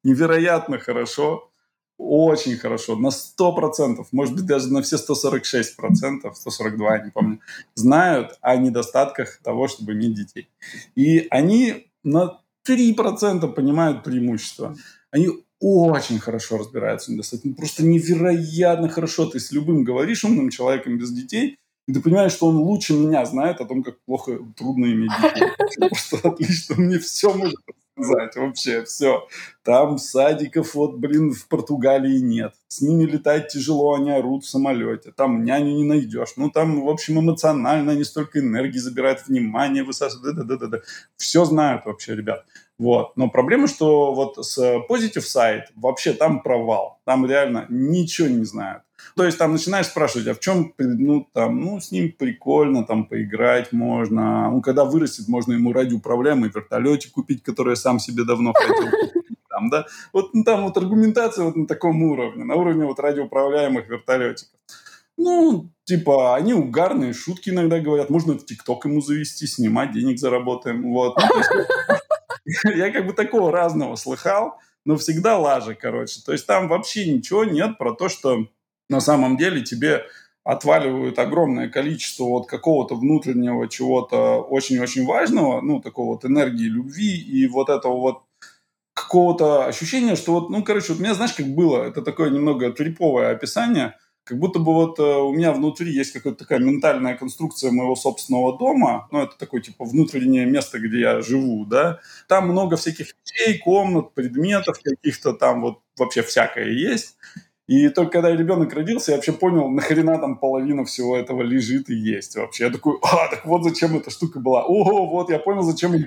невероятно хорошо очень хорошо, на 100%, может быть, даже на все 146%, 142, не помню, знают о недостатках того, чтобы иметь детей. И они на 3% понимают преимущества. Они очень хорошо разбираются в недостатках. Просто невероятно хорошо. Ты с любым говоришь умным человеком без детей, и ты понимаешь, что он лучше меня знает о том, как плохо, трудно иметь детей. Просто отлично, мне все может сказать вообще, все. Там садиков вот, блин, в Португалии нет. С ними летать тяжело, они орут в самолете. Там няню не найдешь. Ну, там, в общем, эмоционально они столько энергии забирают, внимание высасывают. Да, да, да, да. Все знают вообще, ребят. Вот. Но проблема, что вот с Positive Site вообще там провал. Там реально ничего не знают. То есть там начинаешь спрашивать, а в чем, ну, там, ну, с ним прикольно, там, поиграть можно. Ну, когда вырастет, можно ему радиоуправляемый вертолетик купить, который я сам себе давно хотел там, да. Вот ну, там вот аргументация вот на таком уровне, на уровне вот радиоуправляемых вертолетиков. Ну, типа, они угарные, шутки иногда говорят. Можно в ТикТок ему завести, снимать, денег заработаем. Вот. Ну, *laughs* я как бы такого разного слыхал, но всегда лажа, короче. То есть там вообще ничего нет про то, что на самом деле тебе отваливают огромное количество вот какого-то внутреннего чего-то очень-очень важного, ну, такого вот энергии, любви и вот этого вот какого-то ощущения, что вот, ну, короче, вот у меня, знаешь, как было, это такое немного триповое описание – как будто бы вот э, у меня внутри есть какая-то такая ментальная конструкция моего собственного дома, ну, это такое, типа, внутреннее место, где я живу, да, там много всяких вещей, комнат, предметов каких-то там вот вообще всякое есть, и только когда ребенок родился, я вообще понял, нахрена там половина всего этого лежит и есть вообще. Я такой, а, так вот зачем эта штука была. О, вот, я понял, зачем он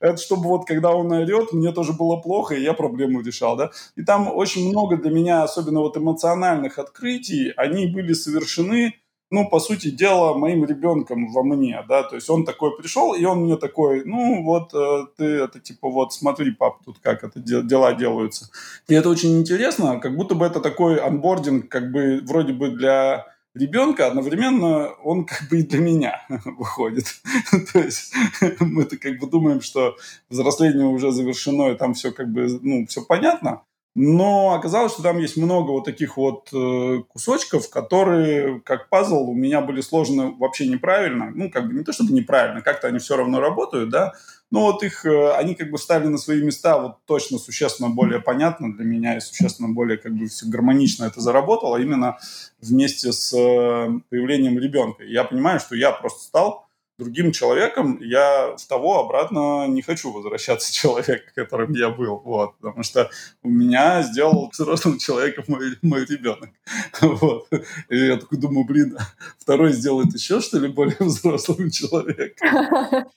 Это чтобы вот, когда он орет, мне тоже было плохо, и я проблему решал, да. И там очень много для меня, особенно вот эмоциональных открытий, они были совершены ну, по сути дела, моим ребенком во мне, да, то есть он такой пришел, и он мне такой, ну, вот э, ты это типа, вот смотри, пап, тут как это дела делаются. И это очень интересно, как будто бы это такой анбординг, как бы вроде бы для ребенка, одновременно он как бы и для меня *laughs* выходит. *laughs* То есть мы-то как бы думаем, что взросление уже завершено, и там все как бы, ну, все понятно, но оказалось, что там есть много вот таких вот э, кусочков, которые, как пазл, у меня были сложены вообще неправильно. Ну, как бы не то чтобы неправильно, как-то они все равно работают, да. Но вот их, э, они как бы стали на свои места вот точно существенно более понятно для меня и существенно более как бы все гармонично это заработало именно вместе с э, появлением ребенка. Я понимаю, что я просто стал другим человеком, я в того обратно не хочу возвращаться *laughs* человек, которым я был, вот, потому что у меня сделал взрослым человеком мой, мой ребенок, *laughs* вот. И я такой думаю, блин, второй сделает еще, что ли, более *laughs* взрослым человеком?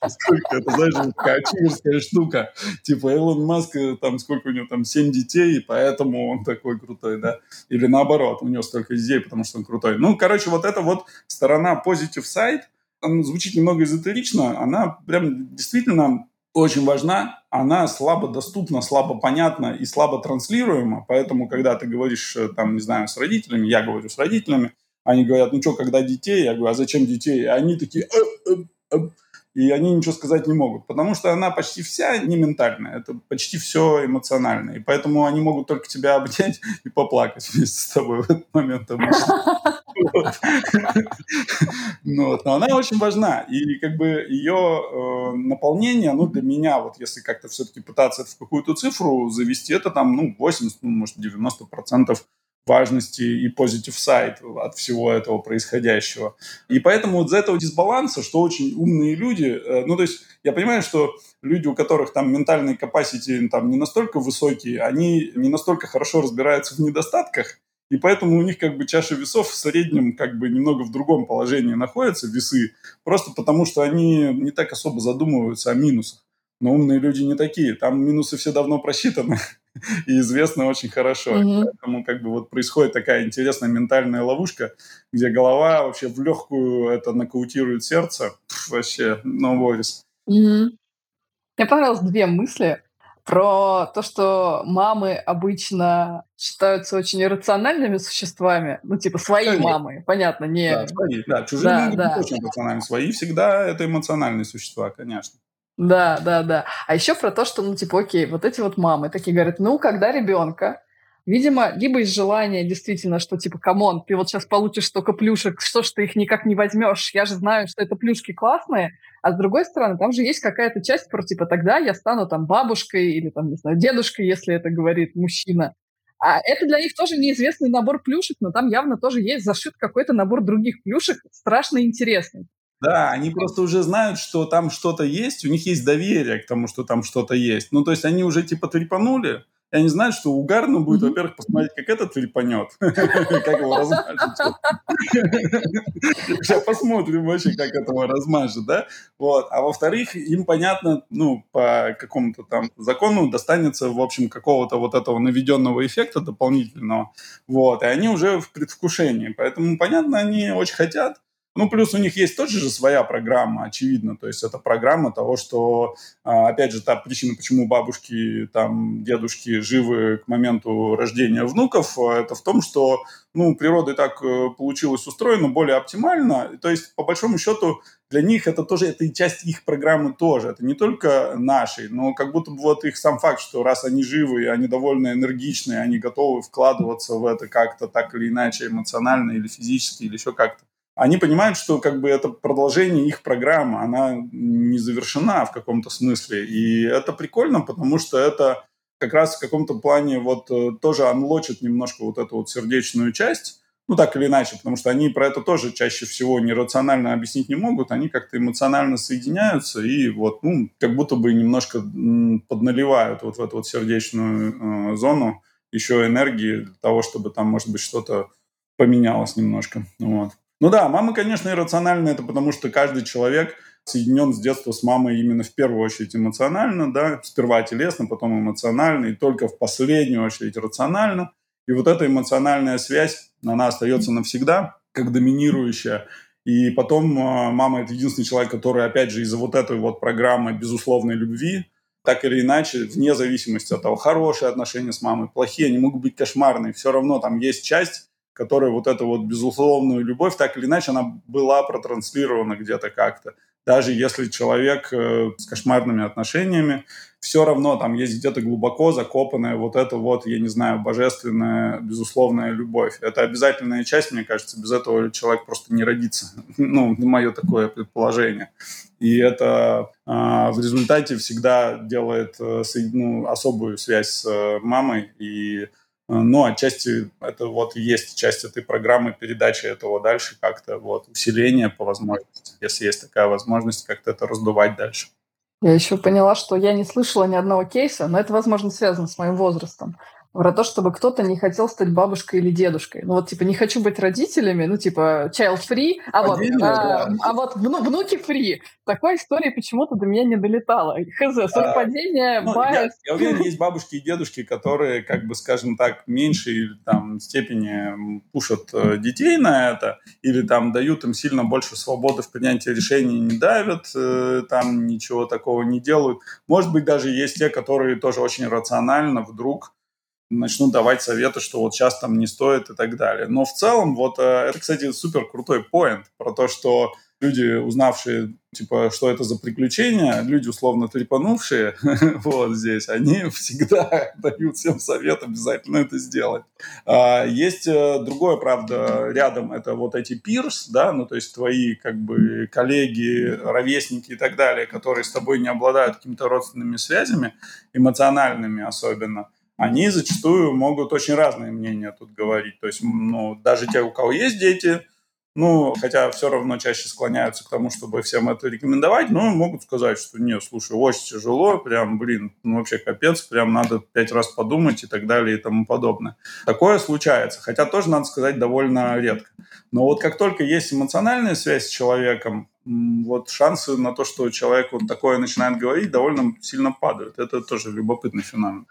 Сколько это, знаешь, очевидная штука. Типа Илон Маск, там, сколько у него там, семь детей, и поэтому он такой крутой, да? Или наоборот, у него столько детей, потому что он крутой. Ну, короче, вот это вот сторона positive side – она звучит немного эзотерично, она прям действительно очень важна, она слабо доступна, слабо понятна и слабо транслируема, поэтому, когда ты говоришь, э, там, не знаю, с родителями, я говорю с родителями, они говорят, ну что, когда детей? Я говорю, а зачем детей? И они такие, э, э, и они ничего сказать не могут, потому что она почти вся не ментальная, это почти все эмоциональное, и поэтому они могут только тебя обнять и поплакать вместе с тобой в этот момент ну, но она очень важна, и как бы ее э, наполнение, ну, для меня, вот если как-то все-таки пытаться в какую-то цифру завести, это там, ну, 80, ну, может, 90 процентов важности и positive side от всего этого происходящего. И поэтому вот из-за этого дисбаланса, что очень умные люди, э, ну, то есть я понимаю, что люди, у которых там ментальные capacity там не настолько высокие, они не настолько хорошо разбираются в недостатках, и поэтому у них как бы чаша весов в среднем как бы немного в другом положении находятся, весы, просто потому что они не так особо задумываются о минусах. Но умные люди не такие. Там минусы все давно просчитаны *laughs* и известны очень хорошо. Mm-hmm. Поэтому как бы вот происходит такая интересная ментальная ловушка, где голова вообще в легкую это нокаутирует сердце. Пф, вообще, no worries. Mm-hmm. Мне понравилось две мысли про то, что мамы обычно считаются очень иррациональными существами, ну, типа, свои Конечно. мамы, понятно, не... Да, свои, да. Чужие да, могут да. быть очень эмоциональными, свои всегда это эмоциональные существа, конечно. Да, да, да. А еще про то, что, ну, типа, окей, вот эти вот мамы такие говорят, ну, когда ребенка, видимо, либо из желания действительно, что, типа, come on, ты вот сейчас получишь столько плюшек, что ж ты их никак не возьмешь, я же знаю, что это плюшки классные, а с другой стороны, там же есть какая-то часть про, типа, тогда я стану там бабушкой или, там, не знаю, дедушкой, если это говорит мужчина. А это для них тоже неизвестный набор плюшек, но там явно тоже есть зашит какой-то набор других плюшек, страшно интересный. Да, они просто уже знают, что там что-то есть, у них есть доверие к тому, что там что-то есть. Ну, то есть они уже типа трепанули, и они знают, что угарно будет, во-первых, посмотреть, как этот трепанет, *laughs* как его размажет. Сейчас посмотрим вообще, как этого размажет, да? Вот. А во-вторых, им понятно, ну, по какому-то там закону достанется, в общем, какого-то вот этого наведенного эффекта дополнительного. Вот. И они уже в предвкушении. Поэтому, понятно, они очень хотят, ну, плюс у них есть тоже же своя программа, очевидно. То есть это программа того, что, а, опять же, та причина, почему бабушки, там, дедушки живы к моменту рождения внуков, а, это в том, что, ну, природа и так э, получилась устроена более оптимально. То есть, по большому счету, для них это тоже, это и часть их программы тоже. Это не только нашей, но как будто бы вот их сам факт, что раз они живы, они довольно энергичные, они готовы вкладываться в это как-то так или иначе эмоционально или физически, или еще как-то они понимают, что как бы это продолжение их программы, она не завершена в каком-то смысле. И это прикольно, потому что это как раз в каком-то плане вот э, тоже анлочит немножко вот эту вот сердечную часть, ну так или иначе, потому что они про это тоже чаще всего нерационально объяснить не могут, они как-то эмоционально соединяются и вот, ну, как будто бы немножко подналивают вот в эту вот сердечную э, зону еще энергии для того, чтобы там, может быть, что-то поменялось немножко. Вот. Ну да, мама, конечно, иррациональна, это потому что каждый человек соединен с детства с мамой именно в первую очередь эмоционально, да, сперва телесно, потом эмоционально, и только в последнюю очередь рационально. И вот эта эмоциональная связь, она остается навсегда, как доминирующая. И потом а, мама – это единственный человек, который, опять же, из-за вот этой вот программы безусловной любви, так или иначе, вне зависимости от того, хорошие отношения с мамой, плохие, они могут быть кошмарные, все равно там есть часть которая вот эту вот безусловную любовь, так или иначе, она была протранслирована где-то как-то. Даже если человек э, с кошмарными отношениями, все равно там есть где-то глубоко закопанная вот эта вот, я не знаю, божественная, безусловная любовь. Это обязательная часть, мне кажется, без этого человек просто не родится. *laughs* Ну, мое такое предположение. И это э, в результате всегда делает э, ну, особую связь с э, мамой и но отчасти это вот есть часть этой программы передачи этого дальше как-то, вот, усиление по возможности, если есть такая возможность, как-то это раздувать дальше. Я еще поняла, что я не слышала ни одного кейса, но это, возможно, связано с моим возрастом про то, чтобы кто-то не хотел стать бабушкой или дедушкой. Ну вот, типа, не хочу быть родителями, ну, типа, child free, а вот, а, а вот вну, внуки free. Такой истории почему-то до меня не долетала. Хз, совпадение, а, ну, Я, я уверен, есть бабушки и дедушки, которые, как бы, скажем так, меньшей там степени пушат э, детей на это, или там дают им сильно больше свободы в принятии решений, не давят, э, там ничего такого не делают. Может быть, даже есть те, которые тоже очень рационально вдруг начнут давать советы, что вот сейчас там не стоит и так далее. Но в целом, вот э, это, кстати, супер крутой поинт про то, что люди, узнавшие, типа, что это за приключения, люди, условно трепанувшие *laughs* вот здесь, они *laughs* всегда *laughs* дают всем совет обязательно это сделать. А, есть э, другое, правда, рядом, это вот эти пирс, да, ну, то есть твои, как бы, коллеги, ровесники и так далее, которые с тобой не обладают какими-то родственными связями, эмоциональными особенно – они зачастую могут очень разные мнения тут говорить. То есть, ну, даже те, у кого есть дети, ну, хотя все равно чаще склоняются к тому, чтобы всем это рекомендовать, но могут сказать, что нет, слушай, очень тяжело, прям, блин, ну вообще капец, прям надо пять раз подумать и так далее и тому подобное. Такое случается, хотя тоже, надо сказать, довольно редко. Но вот как только есть эмоциональная связь с человеком, вот шансы на то, что человек вот такое начинает говорить, довольно сильно падают. Это тоже любопытный феномен.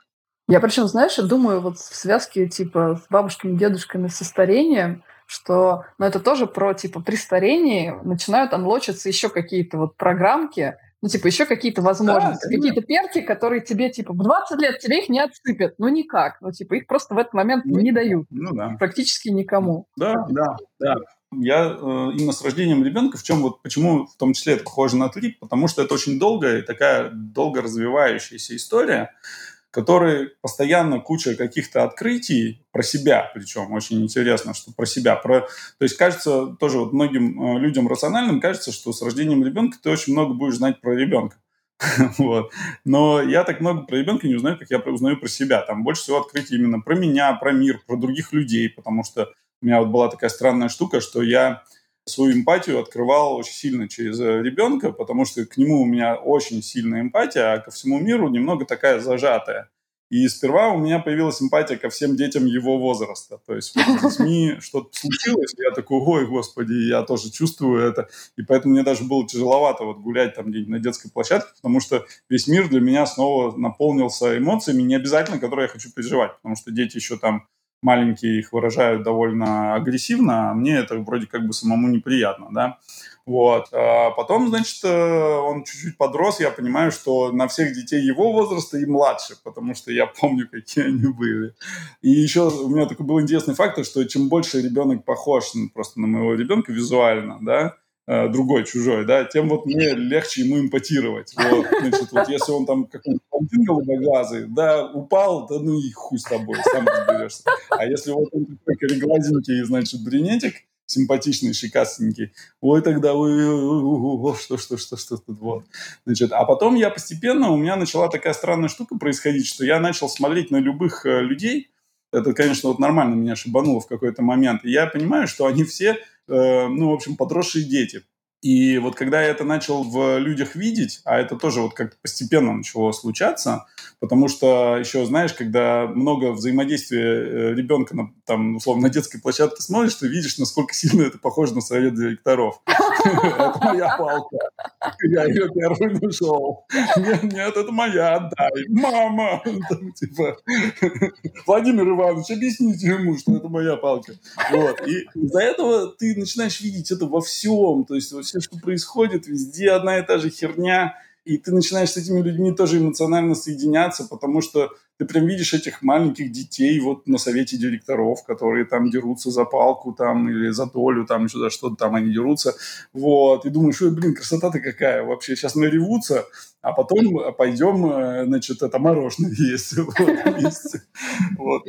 Я причем, знаешь, думаю вот в связке типа с бабушками, дедушками, со старением, что ну, это тоже про типа при старении начинают анлочиться еще какие-то вот программки, ну, типа, еще какие-то возможности, да, какие-то перки, которые тебе, типа, в 20 лет тебе их не отсыпят. Ну, никак. Ну, типа, их просто в этот момент ну, не дают. Ну, да. Практически никому. Да, да, да. Я э, именно с рождением ребенка, в чем вот, почему в том числе это похоже на трип, потому что это очень долгая и такая долго развивающаяся история который постоянно куча каких-то открытий про себя, причем очень интересно, что про себя. Про... То есть кажется, тоже вот многим э, людям рациональным кажется, что с рождением ребенка ты очень много будешь знать про ребенка. *laughs* вот. Но я так много про ребенка не узнаю, как я узнаю про себя. Там больше всего открытий именно про меня, про мир, про других людей, потому что у меня вот была такая странная штука, что я свою эмпатию открывал очень сильно через э, ребенка, потому что к нему у меня очень сильная эмпатия, а ко всему миру немного такая зажатая. И сперва у меня появилась эмпатия ко всем детям его возраста. То есть вот с детьми *laughs* что-то случилось, я такой, ой, господи, я тоже чувствую это. И поэтому мне даже было тяжеловато вот гулять там где-нибудь на детской площадке, потому что весь мир для меня снова наполнился эмоциями, не обязательно, которые я хочу переживать, потому что дети еще там маленькие их выражают довольно агрессивно, а мне это вроде как бы самому неприятно, да. Вот. А потом, значит, э, он чуть-чуть подрос, я понимаю, что на всех детей его возраста и младше, потому что я *laughs* помню, какие они были. И еще у меня такой был интересный фактор, что чем больше ребенок похож просто на моего ребенка визуально, да, Э, другой, чужой, да, тем вот мне легче ему импотировать. Вот, значит, вот если он там какой-нибудь голубоглазый, да, упал, да ну и хуй с тобой, сам разберешься. А если вот он такой кореглазенький, значит, брюнетик, симпатичный, шикасненький, ой, тогда, ой, что, что, что, что тут, вот. Значит, а потом я постепенно, у меня начала такая странная штука происходить, что я начал смотреть на любых э, людей, это, конечно, вот нормально меня шибануло в какой-то момент, и я понимаю, что они все ну, в общем, подросшие дети. И вот когда я это начал в людях видеть, а это тоже вот как-то постепенно начало случаться, потому что еще, знаешь, когда много взаимодействия э, ребенка на, там, условно, на детской площадке смотришь, ты видишь, насколько сильно это похоже на совет директоров. Это моя палка. Я ее первый нашел. Нет, нет, это моя, отдай. Мама! Типа, Владимир Иванович, объясните ему, что это моя палка. Вот. И из-за этого ты начинаешь видеть это во всем. То есть все, что происходит, везде одна и та же херня, и ты начинаешь с этими людьми тоже эмоционально соединяться, потому что ты прям видишь этих маленьких детей вот на совете директоров, которые там дерутся за палку там или за долю, там еще за что-то там они дерутся, вот, и думаешь, ой, блин, красота-то какая вообще, сейчас наревутся, а потом пойдем, э, значит, это мороженое есть, вот,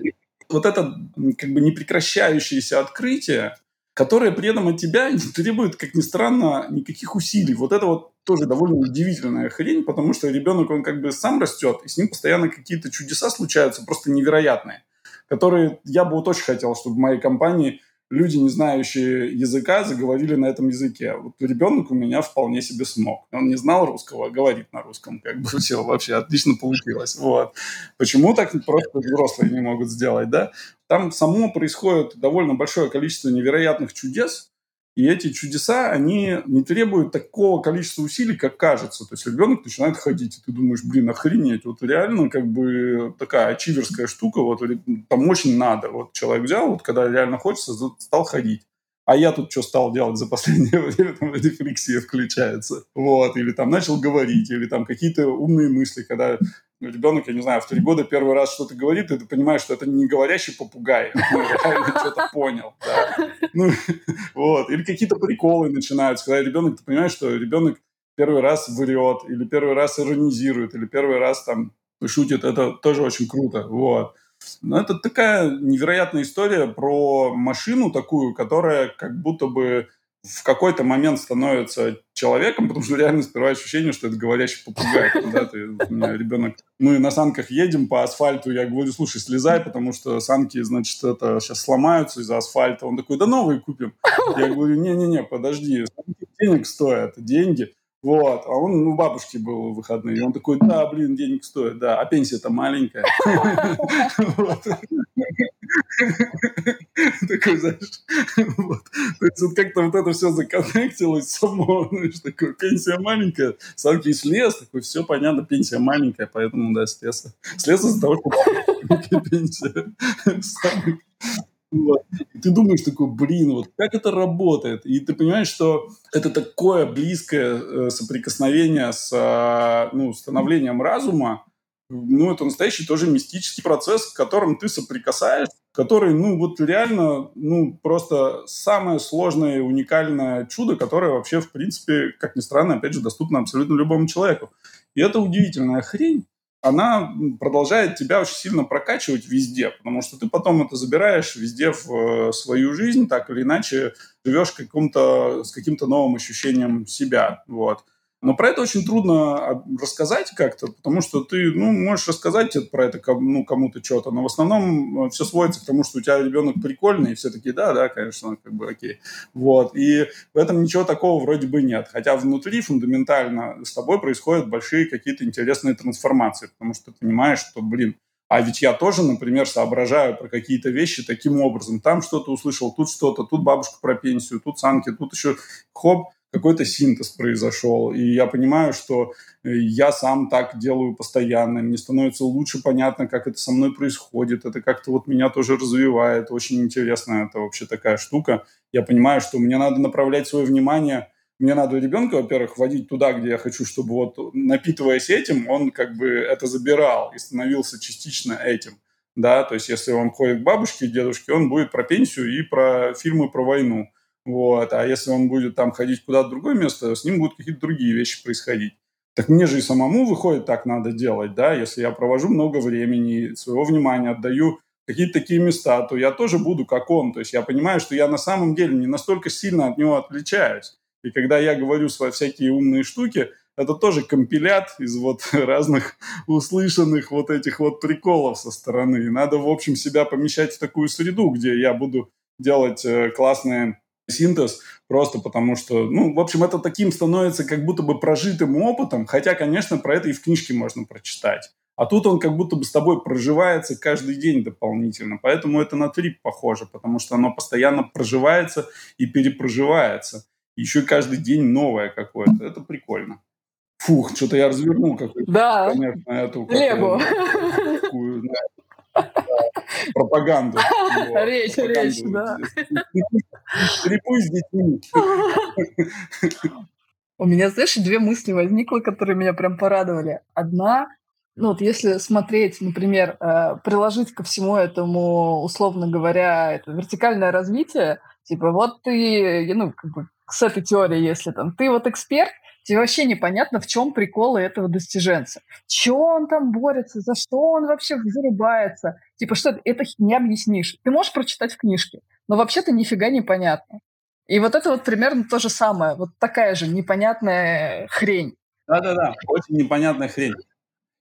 вот это как бы непрекращающееся открытие, которые при этом от тебя не требуют, как ни странно, никаких усилий. Вот это вот тоже довольно удивительная хрень, потому что ребенок, он как бы сам растет, и с ним постоянно какие-то чудеса случаются, просто невероятные, которые я бы вот очень хотел, чтобы в моей компании люди, не знающие языка, заговорили на этом языке. Вот ребенок у меня вполне себе смог. Он не знал русского, а говорит на русском. Как бы *laughs* все вообще отлично получилось. Вот. Почему так просто взрослые не могут сделать, да? Там само происходит довольно большое количество невероятных чудес, и эти чудеса, они не требуют такого количества усилий, как кажется. То есть ребенок начинает ходить, и ты думаешь, блин, охренеть, вот реально как бы такая ачиверская штука, вот там очень надо. Вот человек взял, вот когда реально хочется, стал ходить. А я тут что стал делать за последнее *laughs* время, там рефлексия включается. Вот, или там начал говорить, или там какие-то умные мысли, когда ребенок, я не знаю, в три года первый раз что-то говорит, и ты понимаешь, что это не говорящий попугай, *laughs* ну, реально что-то понял. Да. Ну, *laughs* вот. Или какие-то приколы начинаются, когда ребенок, ты понимаешь, что ребенок первый раз врет, или первый раз иронизирует, или первый раз там шутит, это тоже очень круто. Вот. Но это такая невероятная история про машину такую, которая как будто бы в какой-то момент становится человеком, потому что реально сперва ощущение, что это говорящий попугай. Да, ты, у меня ребенок... Мы на санках едем по асфальту, я говорю, слушай, слезай, потому что санки, значит, это сейчас сломаются из-за асфальта. Он такой, да новые купим. Я говорю, не-не-не, подожди, санки денег стоят, деньги. Вот, а он ну, у бабушки был в выходные, и он такой, да, блин, денег стоит, да, а пенсия-то маленькая. *laughs* *laughs* Такой, знаешь, вот. То есть вот как-то вот это все законнектилось само, *laughs* знаешь, такое, пенсия маленькая, самки слез, такой, все понятно, пенсия маленькая, поэтому, да, слез. Слез из-за того, что пенсия. Ты думаешь такой, блин, вот как это работает? И ты понимаешь, что это такое близкое э, соприкосновение с э, ну, становлением разума, ну, это настоящий тоже мистический процесс, с которым ты соприкасаешься, который, ну, вот реально, ну, просто самое сложное и уникальное чудо, которое вообще, в принципе, как ни странно, опять же, доступно абсолютно любому человеку. И это удивительная хрень, она продолжает тебя очень сильно прокачивать везде, потому что ты потом это забираешь везде в э, свою жизнь, так или иначе живешь каким-то, с каким-то новым ощущением себя. Вот. Но про это очень трудно а, рассказать как-то, потому что ты, ну, можешь рассказать про это ну, кому-то что-то, но в основном э, все сводится к тому, что у тебя ребенок прикольный, и все таки да, да, конечно, как бы окей. Вот. И в этом ничего такого вроде бы нет. Хотя внутри фундаментально с тобой происходят большие какие-то интересные трансформации, потому что ты понимаешь, что, блин, А ведь я тоже, например, соображаю про какие-то вещи таким образом. Там что-то услышал, тут что-то, тут бабушка про пенсию, тут санки, тут еще хоп, какой-то синтез произошел. И я понимаю, что э, я сам так делаю постоянно. Мне становится лучше понятно, как это со мной происходит. Это как-то вот меня тоже развивает. Очень интересно, это вообще такая штука. Я понимаю, что мне надо направлять свое внимание мне надо ребенка, во-первых, водить туда, где я хочу, чтобы вот, напитываясь этим, он как бы это забирал и становился частично этим. Да, то есть если он ходит к бабушке и дедушке, он будет про пенсию и про фильмы про войну. Вот. А если он будет там ходить куда-то в другое место, с ним будут какие-то другие вещи происходить. Так мне же и самому, выходит, так надо делать, да, если я провожу много времени, своего внимания отдаю какие-то такие места, то я тоже буду как он. То есть я понимаю, что я на самом деле не настолько сильно от него отличаюсь. И когда я говорю свои всякие умные штуки, это тоже компилят из вот *laughs* разных услышанных вот этих вот приколов со стороны. Надо, в общем, себя помещать в такую среду, где я буду делать э, классные синтез, просто потому что, ну, в общем, это таким становится как будто бы прожитым опытом, хотя, конечно, про это и в книжке можно прочитать. А тут он как будто бы с тобой проживается каждый день дополнительно. Поэтому это на трип похоже, потому что оно постоянно проживается и перепроживается. Еще каждый день новое какое-то. Это прикольно. Фух, что-то я развернул какую-то, да. конечно, эту Лего. *laughs* пропаганду. Речь, речь, да. Трепуй с детьми. У меня, знаешь, две мысли возникло, которые меня прям порадовали. Одна, ну вот если смотреть, например, э, приложить ко всему этому, условно говоря, это вертикальное развитие, типа вот ты, ну, как бы с этой теорией, если там ты вот эксперт, тебе вообще непонятно, в чем приколы этого достиженца. Че он там борется, за что он вообще зарубается. Типа, что это не объяснишь. Ты можешь прочитать в книжке, но вообще-то нифига не понятно. И вот это вот примерно то же самое. Вот такая же непонятная хрень. Да-да-да, очень непонятная хрень.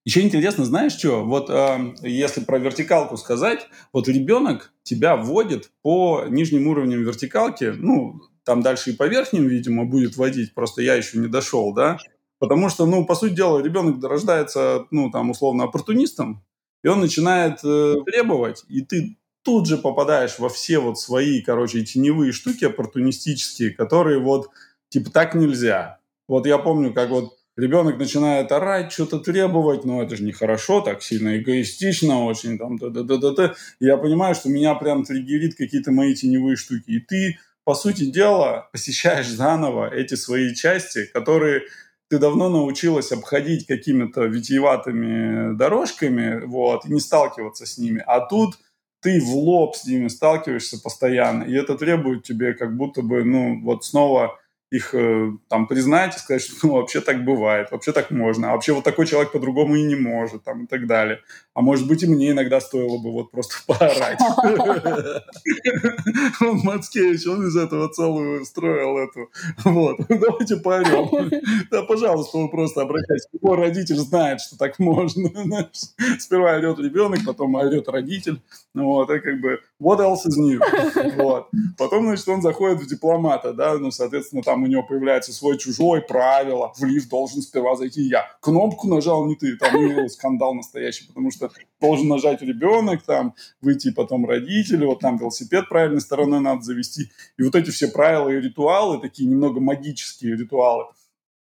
Еще интересно, знаешь что? Вот э, если про вертикалку сказать, вот ребенок тебя вводит по нижним уровням вертикалки, ну, там дальше и по верхним, видимо, будет водить, просто я еще не дошел, да, потому что, ну, по сути дела, ребенок рождается, ну, там, условно, оппортунистом, и он начинает э, требовать, и ты тут же попадаешь во все вот свои, короче, теневые штуки оппортунистические, которые вот, типа, так нельзя. Вот я помню, как вот ребенок начинает орать, что-то требовать, но это же нехорошо, так сильно эгоистично очень, там, да да да да да Я понимаю, что меня прям триггерит какие-то мои теневые штуки. И ты по сути дела, посещаешь заново эти свои части, которые ты давно научилась обходить какими-то витиеватыми дорожками, вот, и не сталкиваться с ними. А тут ты в лоб с ними сталкиваешься постоянно, и это требует тебе как будто бы, ну, вот снова их э, там признать и сказать, что ну, вообще так бывает, вообще так можно, а вообще вот такой человек по-другому и не может, там, и так далее. А может быть, и мне иногда стоило бы вот просто *laughs* поорать. Он *laughs* Мацкевич, он из этого целую строил эту. Вот, *laughs* давайте поорем. Да, пожалуйста, вы просто обращайтесь. Его родитель знает, что так можно. Сперва орет ребенок, потом орет родитель. Вот, и как бы, what else is new? Вот. Потом, значит, он заходит в дипломата, да, ну, соответственно, там у него появляется свой-чужой правило. В лифт должен сперва зайти я. Кнопку нажал не ты, там ну, скандал настоящий, потому что должен нажать ребенок, там, выйти потом родители, вот там велосипед правильной стороной надо завести. И вот эти все правила и ритуалы, такие немного магические ритуалы,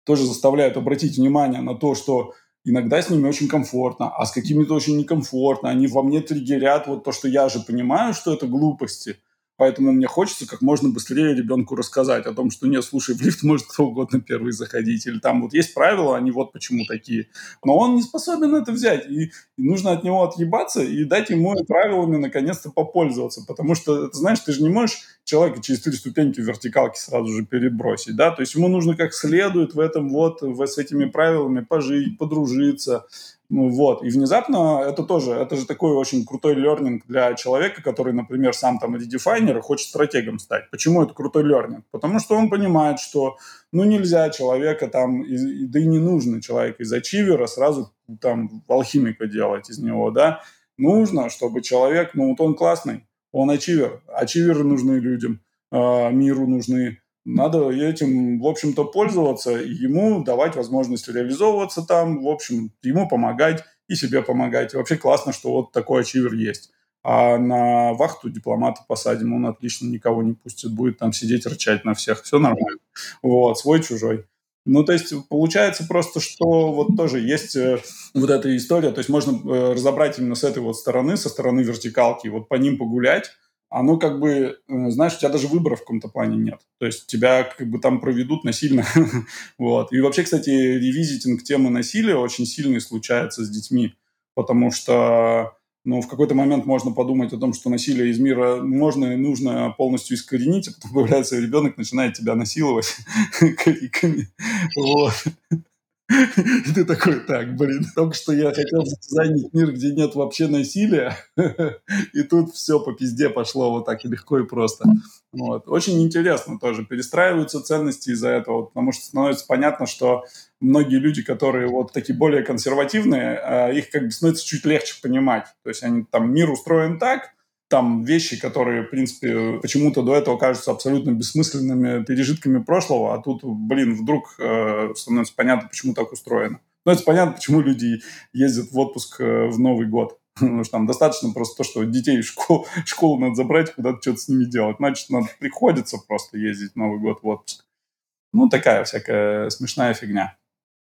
тоже заставляют обратить внимание на то, что иногда с ними очень комфортно, а с какими-то очень некомфортно. Они во мне триггерят вот то, что я же понимаю, что это глупости, Поэтому мне хочется как можно быстрее ребенку рассказать о том, что нет, слушай, в лифт может кто угодно первый заходить, или там вот есть правила, они вот почему такие. Но он не способен это взять, и, нужно от него отъебаться и дать ему правилами наконец-то попользоваться, потому что, ты знаешь, ты же не можешь человека через три ступеньки вертикалки сразу же перебросить, да, то есть ему нужно как следует в этом вот, с этими правилами пожить, подружиться, ну, вот. И внезапно это тоже, это же такой очень крутой лернинг для человека, который, например, сам там редефайнер и хочет стратегом стать. Почему это крутой лернинг? Потому что он понимает, что ну нельзя человека там, да и не нужно человека из ачивера сразу там алхимика делать из него, да. Нужно, чтобы человек, ну вот он классный, он ачивер. Ачиверы нужны людям, э, миру нужны надо этим, в общем-то, пользоваться, ему давать возможность реализовываться там, в общем, ему помогать, и себе помогать. И вообще классно, что вот такой ачивер есть. А на вахту дипломата посадим, он отлично никого не пустит, будет там сидеть, рычать на всех, все нормально. Вот, свой-чужой. Ну, то есть получается просто, что вот тоже есть э, вот эта история, то есть можно э, разобрать именно с этой вот стороны, со стороны вертикалки, вот по ним погулять, оно как бы, э, знаешь, у тебя даже выбора в каком-то плане нет. То есть тебя как бы там проведут насильно. *laughs* вот. И вообще, кстати, ревизитинг темы насилия очень сильный случается с детьми, потому что ну, в какой-то момент можно подумать о том, что насилие из мира можно и нужно полностью искоренить, а потом *laughs* появляется ребенок, начинает тебя насиловать *laughs* криками. Вот. И ты такой, так, блин, только что я хотел задизайнить мир, где нет вообще насилия, и тут все по пизде пошло вот так и легко и просто. Вот. Очень интересно тоже. Перестраиваются ценности из-за этого, потому что становится понятно, что многие люди, которые вот такие более консервативные, а, их как бы становится чуть легче понимать. То есть они там мир устроен так, там вещи, которые, в принципе, почему-то до этого кажутся абсолютно бессмысленными пережитками прошлого, а тут, блин, вдруг э, становится понятно, почему так устроено. Становится понятно, почему люди ездят в отпуск э, в Новый год. *laughs* Потому что там достаточно просто то, что детей в школу, школу надо забрать, куда-то что-то с ними делать. Значит, надо, приходится просто ездить в Новый год в отпуск. Ну, такая всякая смешная фигня.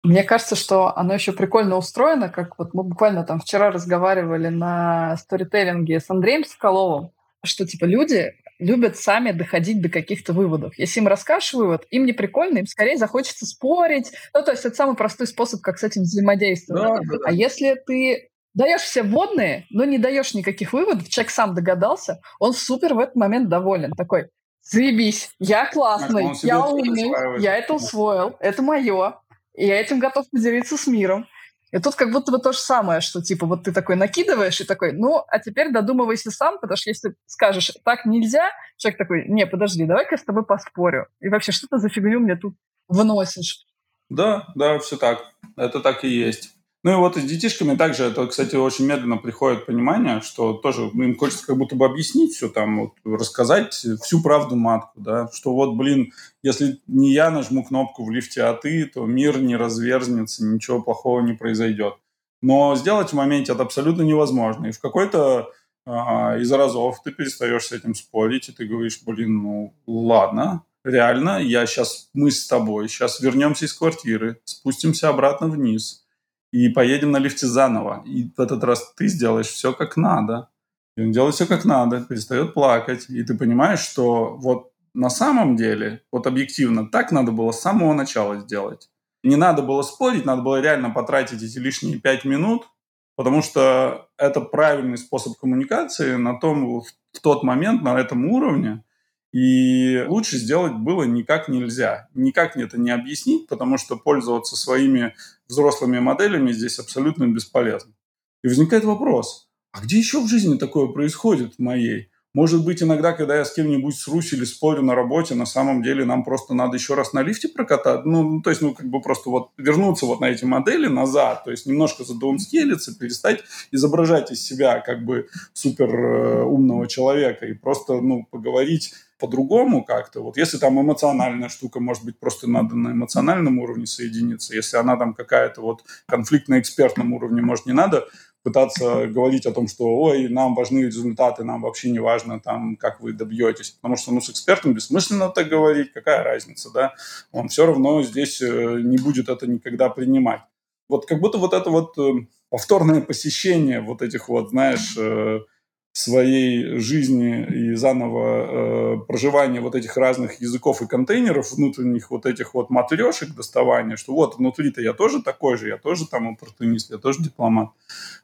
Мне кажется, что оно еще прикольно устроено, как вот мы буквально там вчера разговаривали на сторителлинге с Андреем Соколовым, что типа люди любят сами доходить до каких-то выводов. Если им расскажешь вывод, им не прикольно, им скорее захочется спорить. Ну, то есть это самый простой способ, как с этим взаимодействовать. Да, да, да. А если ты даешь все вводные, но не даешь никаких выводов, человек сам догадался, он супер в этот момент доволен. Такой, заебись, я классный, я умный, я это усвоил, это мое. Я этим готов поделиться с миром. И тут как будто бы то же самое, что типа вот ты такой накидываешь и такой, ну, а теперь додумывайся сам, потому что если скажешь, так нельзя, человек такой, не, подожди, давай-ка я с тобой поспорю. И вообще, что ты за фигню мне тут выносишь? Да, да, все так. Это так и есть. Ну и вот с детишками также, это, кстати, очень медленно приходит понимание, что тоже ну, им хочется как будто бы объяснить все там, вот, рассказать всю правду матку, да, что вот, блин, если не я нажму кнопку в лифте, а ты, то мир не разверзнется, ничего плохого не произойдет. Но сделать в моменте это абсолютно невозможно. И в какой-то а, из разов ты перестаешь с этим спорить, и ты говоришь, блин, ну ладно, реально, я сейчас, мы с тобой сейчас вернемся из квартиры, спустимся обратно вниз – и поедем на лифте заново. И в этот раз ты сделаешь все как надо. И он делает все как надо, перестает плакать. И ты понимаешь, что вот на самом деле, вот объективно, так надо было с самого начала сделать. Не надо было спорить, надо было реально потратить эти лишние пять минут, потому что это правильный способ коммуникации на том, в тот момент, на этом уровне, и лучше сделать было никак нельзя. Никак это не объяснить, потому что пользоваться своими взрослыми моделями здесь абсолютно бесполезно. И возникает вопрос, а где еще в жизни такое происходит в моей? Может быть, иногда, когда я с кем-нибудь срусь или спорю на работе, на самом деле нам просто надо еще раз на лифте прокатать. Ну, ну, то есть, ну, как бы просто вот вернуться вот на эти модели назад, то есть немножко задаунскелиться, перестать изображать из себя как бы супер э, умного человека и просто, ну, поговорить по-другому как-то. Вот если там эмоциональная штука, может быть, просто надо на эмоциональном уровне соединиться. Если она там какая-то вот конфликт на экспертном уровне, может, не надо пытаться говорить о том, что ой, нам важны результаты, нам вообще не важно, там, как вы добьетесь. Потому что ну, с экспертом бессмысленно так говорить, какая разница, да? Он все равно здесь э, не будет это никогда принимать. Вот как будто вот это вот э, повторное посещение вот этих вот, знаешь, э, своей жизни и заново э, проживания вот этих разных языков и контейнеров, внутренних вот этих вот матрешек доставания, что вот внутри-то я тоже такой же, я тоже там оппортунист, я тоже дипломат,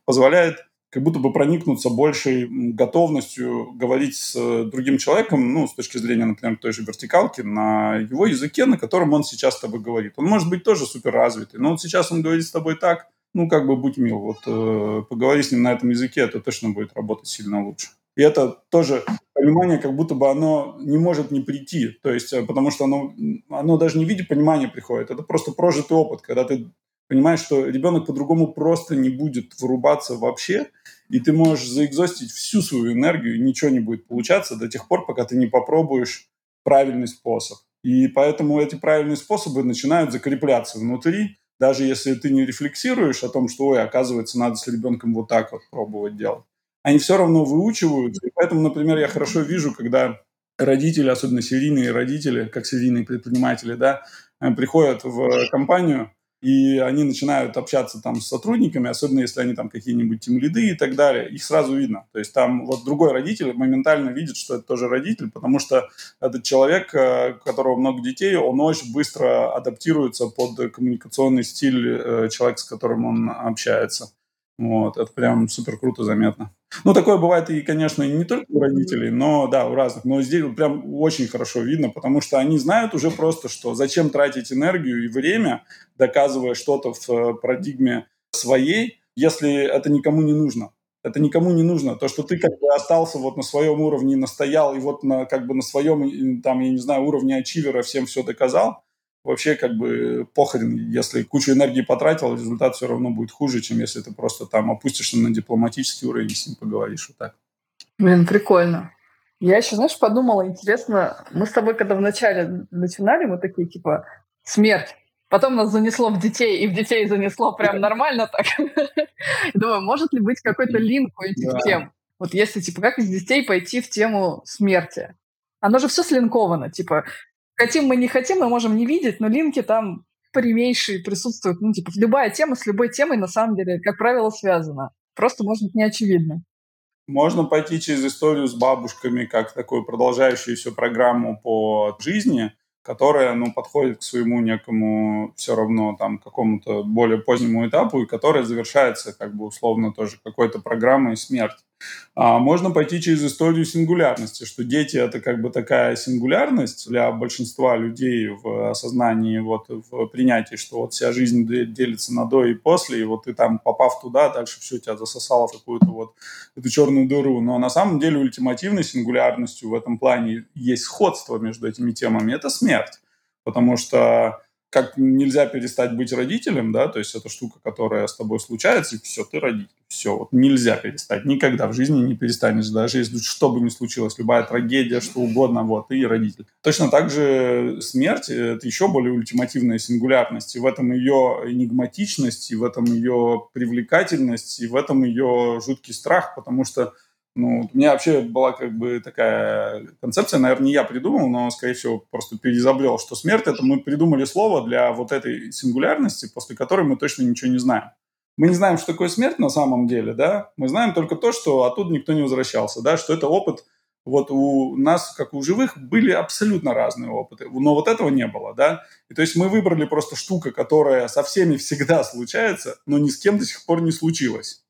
позволяет как будто бы проникнуться большей готовностью говорить с другим человеком, ну, с точки зрения, например, той же вертикалки, на его языке, на котором он сейчас с тобой говорит. Он может быть тоже супер развитый, но вот сейчас он говорит с тобой так, ну, как бы будь мил, вот э, поговори с ним на этом языке, это точно будет работать сильно лучше. И это тоже понимание, как будто бы оно не может не прийти, то есть, э, потому что оно, оно даже не в виде понимания приходит, это просто прожитый опыт, когда ты понимаешь, что ребенок по-другому просто не будет вырубаться вообще, и ты можешь заэкзостить всю свою энергию, и ничего не будет получаться до тех пор, пока ты не попробуешь правильный способ. И поэтому эти правильные способы начинают закрепляться внутри, даже если ты не рефлексируешь о том, что, ой, оказывается, надо с ребенком вот так вот пробовать делать, они все равно выучиваются. И поэтому, например, я хорошо вижу, когда родители, особенно серийные родители, как серийные предприниматели, да, э, приходят в компанию, и они начинают общаться там с сотрудниками, особенно если они там какие-нибудь тимлиды и так далее, их сразу видно. То есть там вот другой родитель моментально видит, что это тоже родитель, потому что этот человек, э, у которого много детей, он очень быстро адаптируется под коммуникационный стиль э, человека, с которым он общается. Вот, это прям супер круто заметно. Ну, такое бывает и, конечно, не только у родителей, но, да, у разных. Но здесь прям очень хорошо видно, потому что они знают уже просто, что зачем тратить энергию и время, доказывая что-то в э, парадигме своей, если это никому не нужно. Это никому не нужно. То, что ты как бы остался вот на своем уровне, настоял, и вот на, как бы на своем, там, я не знаю, уровне ачивера всем все доказал, вообще как бы похрен, если кучу энергии потратил, результат все равно будет хуже, чем если ты просто там опустишься на дипломатический уровень и с ним поговоришь вот так. Блин, прикольно. Я еще, знаешь, подумала, интересно, мы с тобой, когда вначале начинали, мы такие, типа, смерть. Потом нас занесло в детей, и в детей занесло прям нормально так. *laughs* Думаю, может ли быть какой-то линк у этих тем? Вот если, типа, как из детей пойти в тему смерти? Оно же все слинковано, типа, хотим мы, не хотим, мы можем не видеть, но линки там прямейшие присутствуют. Ну, типа, любая тема с любой темой, на самом деле, как правило, связана. Просто, может быть, не очевидно. Можно пойти через историю с бабушками, как такую продолжающуюся программу по жизни, которая, ну, подходит к своему некому все равно там какому-то более позднему этапу, и которая завершается как бы условно тоже какой-то программой смерти. А можно пойти через историю сингулярности, что дети — это как бы такая сингулярность для большинства людей в осознании, вот в принятии, что вот вся жизнь делится на до и после, и вот ты там, попав туда, дальше все тебя засосало в какую-то вот эту черную дыру. Но на самом деле ультимативной сингулярностью в этом плане есть сходство между этими темами — это смерть. Потому что как нельзя перестать быть родителем, да, то есть это штука, которая с тобой случается, и все, ты родитель. Все, вот нельзя перестать. Никогда в жизни не перестанешь, даже если что бы ни случилось, любая трагедия, что угодно, вот, ты родитель. Точно так же смерть — это еще более ультимативная сингулярность, и в этом ее энигматичность, и в этом ее привлекательность, и в этом ее жуткий страх, потому что ну, у меня вообще была как бы такая концепция, наверное, не я придумал, но, скорее всего, просто переизобрел, что смерть – это мы придумали слово для вот этой сингулярности, после которой мы точно ничего не знаем. Мы не знаем, что такое смерть на самом деле, да, мы знаем только то, что оттуда никто не возвращался, да, что это опыт, вот у нас, как у живых, были абсолютно разные опыты, но вот этого не было, да, и то есть мы выбрали просто штуку, которая со всеми всегда случается, но ни с кем до сих пор не случилась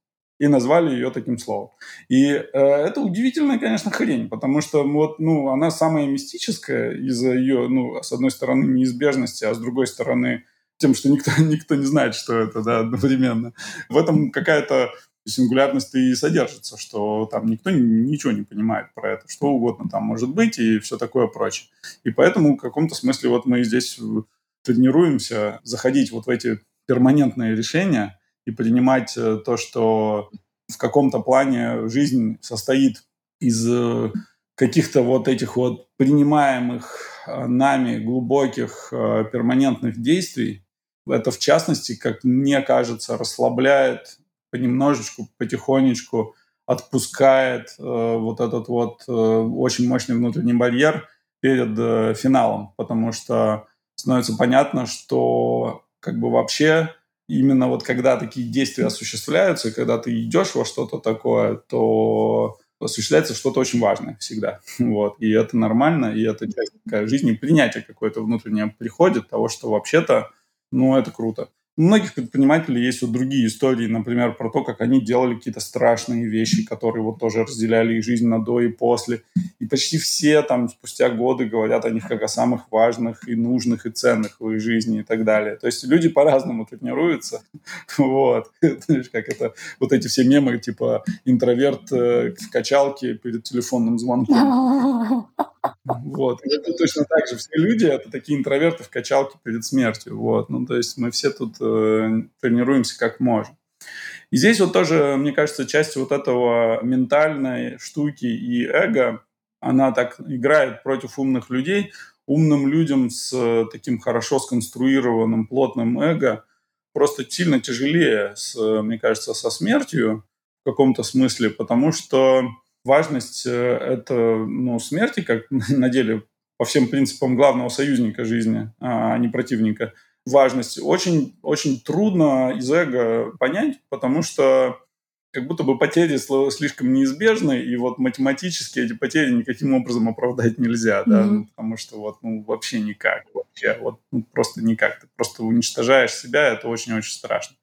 и назвали ее таким словом. И э, это удивительная, конечно, хрень, потому что вот, ну, она самая мистическая из-за ее, ну, с одной стороны, неизбежности, а с другой стороны, тем, что никто, *laughs* никто не знает, что это, да, одновременно. В этом какая-то сингулярность и содержится, что там никто ничего не понимает про это, что угодно там может быть и все такое прочее. И поэтому в каком-то смысле вот мы здесь тренируемся заходить вот в эти перманентные решения – и принимать э, то, что в каком-то плане жизнь состоит из э, каких-то вот этих вот принимаемых э, нами глубоких перманентных действий. Это, в частности, как мне кажется, расслабляет понемножечку, потихонечку, отпускает э, вот этот вот э, очень мощный внутренний барьер перед э, финалом, потому что становится понятно, что как бы вообще именно вот когда такие действия осуществляются, когда ты идешь во что-то такое, то осуществляется что-то очень важное всегда. *laughs* Вот. И это нормально, и это часть такая жизни, принятие какое-то внутреннее приходит того, что вообще-то, ну, это круто. У многих предпринимателей есть вот другие истории, например, про то, как они делали какие-то страшные вещи, которые вот тоже разделяли их жизнь на до и после. И почти все там спустя годы говорят о них как о самых важных и нужных и ценных в их жизни и так далее. То есть люди по-разному тренируются. *laughs* Вот. *laughs* Знаешь, как это, вот эти все мемы, типа интроверт э, в качалке перед телефонным звонком. *laughs* Вот. Это точно так же. Все люди — это такие интроверты в качалке перед смертью. Вот. Ну, то есть мы все тут э, тренируемся как можем. И здесь вот тоже, мне кажется, часть вот этого ментальной штуки и эго, она так играет против умных людей. Умным людям с таким хорошо сконструированным плотным эго просто сильно тяжелее, с, мне кажется, со смертью в каком-то смысле, потому что важность э, это, ну, смерти, как *laughs* на деле по всем принципам главного союзника жизни, а не противника, важность очень, очень трудно из эго понять, потому что как будто бы потери слишком неизбежны, и вот математически эти потери никаким образом оправдать нельзя, да, mm-hmm. ну, потому что вот, ну, вообще никак, вообще, вот, ну, просто никак, ты просто уничтожаешь себя, это очень-очень страшно.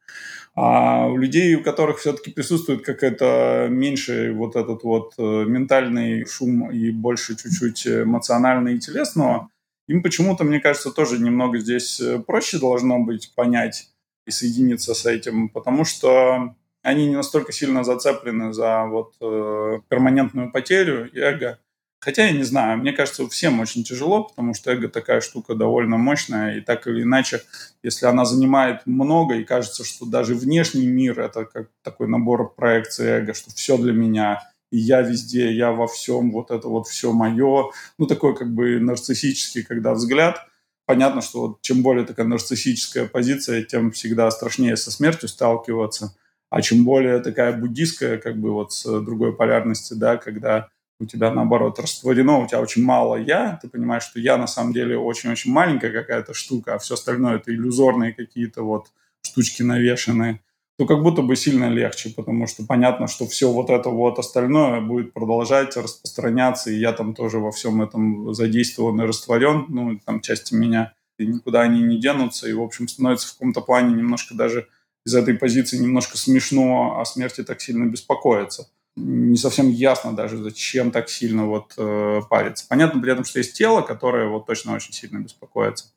А у людей, у которых все-таки присутствует какой-то меньше вот этот вот э, ментальный шум и больше чуть-чуть эмоционального и телесного, им почему-то, мне кажется, тоже немного здесь э, проще должно быть понять и соединиться с этим, потому что они не настолько сильно зацеплены за вот э, перманентную потерю эго. Хотя я не знаю, мне кажется, всем очень тяжело, потому что эго такая штука довольно мощная, и так или иначе, если она занимает много, и кажется, что даже внешний мир — это как такой набор проекций эго, что все для меня, и я везде, я во всем, вот это вот все мое. Ну, такой как бы нарциссический, когда взгляд. Понятно, что вот чем более такая нарциссическая позиция, тем всегда страшнее со смертью сталкиваться. А чем более такая буддийская, как бы вот с другой полярности, да, когда у тебя, наоборот, растворено, у тебя очень мало «я», ты понимаешь, что «я» на самом деле очень-очень маленькая какая-то штука, а все остальное — это иллюзорные какие-то вот штучки навешенные, то как будто бы сильно легче, потому что понятно, что все вот это вот остальное будет продолжать распространяться, и я там тоже во всем этом задействован и растворен, ну, там части меня, и никуда они не денутся, и, в общем, становится в каком-то плане немножко даже из этой позиции немножко смешно о смерти так сильно беспокоиться. Не совсем ясно даже, зачем так сильно вот э, париться. Понятно при этом, что есть тело, которое вот точно очень сильно беспокоится.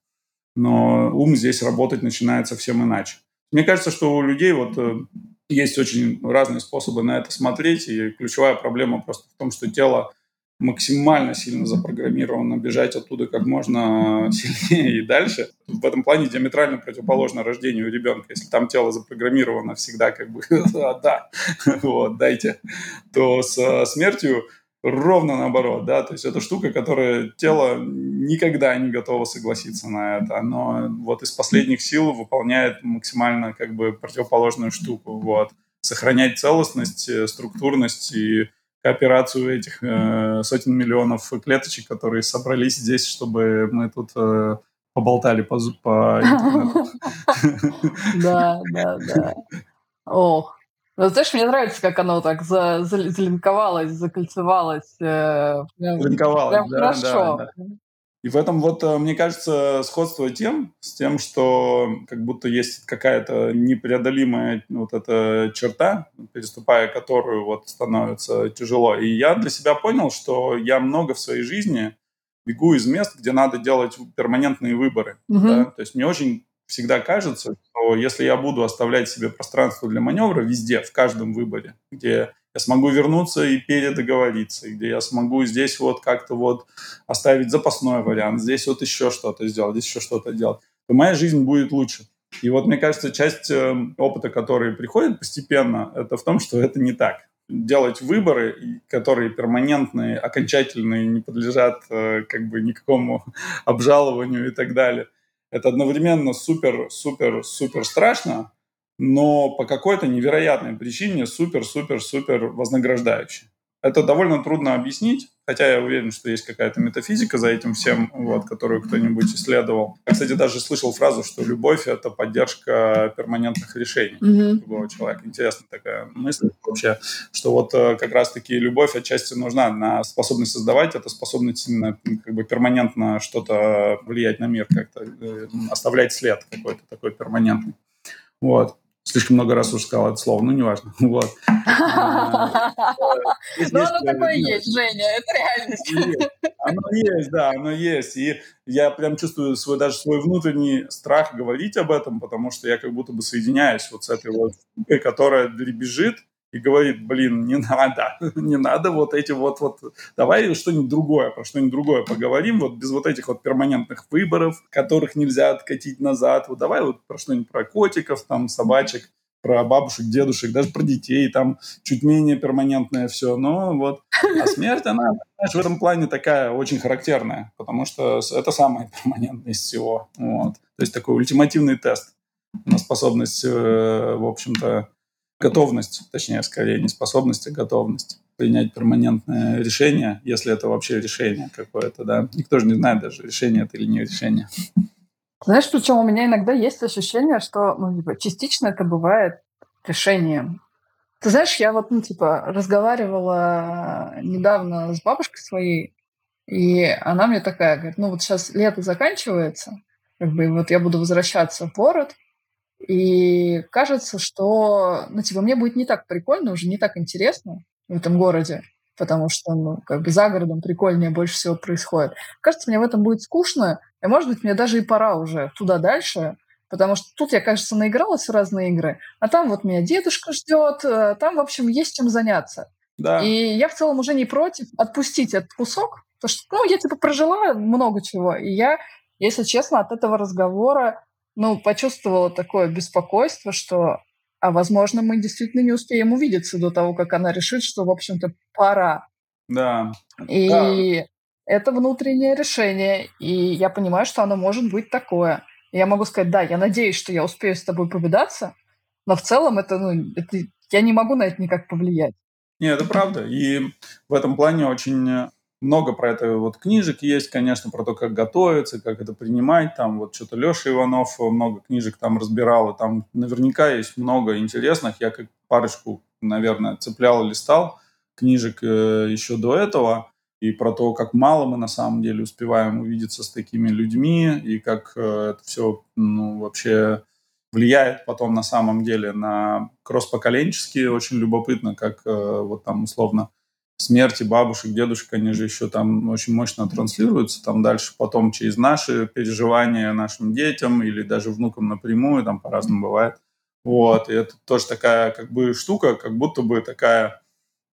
Но ум здесь работать начинает совсем иначе. Мне кажется, что у людей вот э, есть очень разные способы на это смотреть, и ключевая проблема просто в том, что тело максимально сильно запрограммировано бежать оттуда как можно *laughs* сильнее и дальше. В этом плане диаметрально противоположно рождению ребенка. Если там тело запрограммировано всегда как бы *laughs* да, вот, дайте, то с смертью ровно наоборот, да, то есть это штука, которая тело никогда не готово согласиться на это, оно вот из последних сил выполняет максимально как бы противоположную штуку, вот, сохранять целостность, э, структурность и кооперацию этих э, сотен миллионов клеточек, которые собрались здесь, чтобы мы тут э, поболтали по, по интернету. *laughs* Да, да, да. Ох. Ну, знаешь, мне нравится, как оно так за, за, залинковалось, закольцевалось. Э, прям, Линковалось, прям да, хорошо. Да, да. И в этом вот, э, мне кажется, сходство тем, с тем, что как будто есть какая-то непреодолимая вот эта черта, переступая которую вот становится тяжело. И я для себя понял, что я много в своей жизни бегу из мест, где надо делать перманентные выборы. Угу. Да? То есть мне очень всегда кажется, что если я буду оставлять себе пространство для маневра везде, в каждом выборе, где я смогу вернуться и передоговориться, где я смогу здесь вот как-то вот оставить запасной вариант, здесь вот еще что-то сделать, здесь еще что-то делать, то моя жизнь будет лучше. И вот, мне кажется, часть э, опыта, который приходит постепенно, это в том, что это не так. Делать выборы, которые перманентные, окончательные, не подлежат э, как бы никакому *laughs* обжалованию и так далее. Это одновременно супер, супер, супер страшно, но по какой-то невероятной причине супер-супер-супер вознаграждающий. Это довольно трудно объяснить, хотя я уверен, что есть какая-то метафизика за этим всем, вот, которую кто-нибудь исследовал. Я, кстати, даже слышал фразу, что любовь — это поддержка перманентных решений mm-hmm. другого человека. Интересная такая мысль вообще, что вот э, как раз-таки любовь отчасти нужна на способность создавать, это способность именно как бы перманентно что-то влиять на мир, как-то э, оставлять след какой-то такой перманентный. Вот. Слишком много раз уже сказал это слово, ну, неважно. *laughs* Вот. *laughs* Ну, оно такое есть, Женя, это реальность. Оно есть, да, оно есть. И я прям чувствую свой, даже свой внутренний страх говорить об этом, потому что я как будто бы соединяюсь вот с этой вот штукой, которая дребезжит, и говорит, блин, не надо, *laughs* не надо вот эти вот, вот, давай что-нибудь другое, про что-нибудь другое поговорим, вот без вот этих вот перманентных выборов, которых нельзя откатить назад, вот давай вот про что-нибудь про котиков, там, собачек, про бабушек, дедушек, даже про детей, там чуть менее перманентное все, но вот. А смерть, она, знаешь, в этом плане такая очень характерная, потому что это самая перманентная из всего, вот. То есть такой ультимативный тест. на способность, э, в общем-то, готовность, точнее, скорее не способность, а готовность принять перманентное решение, если это вообще решение какое-то, да. Никто же не знает даже, решение это или не решение. Знаешь, причем у меня иногда есть ощущение, что ну, типа, частично это бывает решением. Ты знаешь, я вот, ну, типа, разговаривала недавно с бабушкой своей, и она мне такая говорит, ну, вот сейчас лето заканчивается, как бы, вот я буду возвращаться в город, и кажется, что, ну, типа, мне будет не так прикольно, уже не так интересно в этом городе, потому что, ну, как бы за городом прикольнее больше всего происходит. Кажется, мне в этом будет скучно, и, может быть, мне даже и пора уже туда дальше, потому что тут я, кажется, наигралась в разные игры, а там вот меня дедушка ждет, э, там, в общем, есть чем заняться. Да. И я в целом уже не против отпустить этот кусок, потому что, ну, я, типа, прожила много чего, и я, если честно, от этого разговора, ну, почувствовала такое беспокойство, что, а, возможно, мы действительно не успеем увидеться до того, как она решит, что, в общем-то, пора. Да. И да. это внутреннее решение, и я понимаю, что оно может быть такое – я могу сказать, да, я надеюсь, что я успею с тобой повидаться, но в целом это, ну, это, я не могу на это никак повлиять. Нет, это правда. И в этом плане очень много про это вот книжек есть, конечно, про то, как готовиться, как это принимать. Там вот что-то Леша Иванов много книжек там разбирал, и там наверняка есть много интересных. Я как парочку, наверное, цеплял, листал книжек э, еще до этого и про то, как мало мы на самом деле успеваем увидеться с такими людьми, и как э, это все ну, вообще влияет потом на самом деле на кросс-поколенческие. Очень любопытно, как э, вот там условно смерти бабушек, дедушек, они же еще там очень мощно транслируются там дальше потом через наши переживания нашим детям или даже внукам напрямую, там по-разному бывает. Вот, и это тоже такая как бы штука, как будто бы такая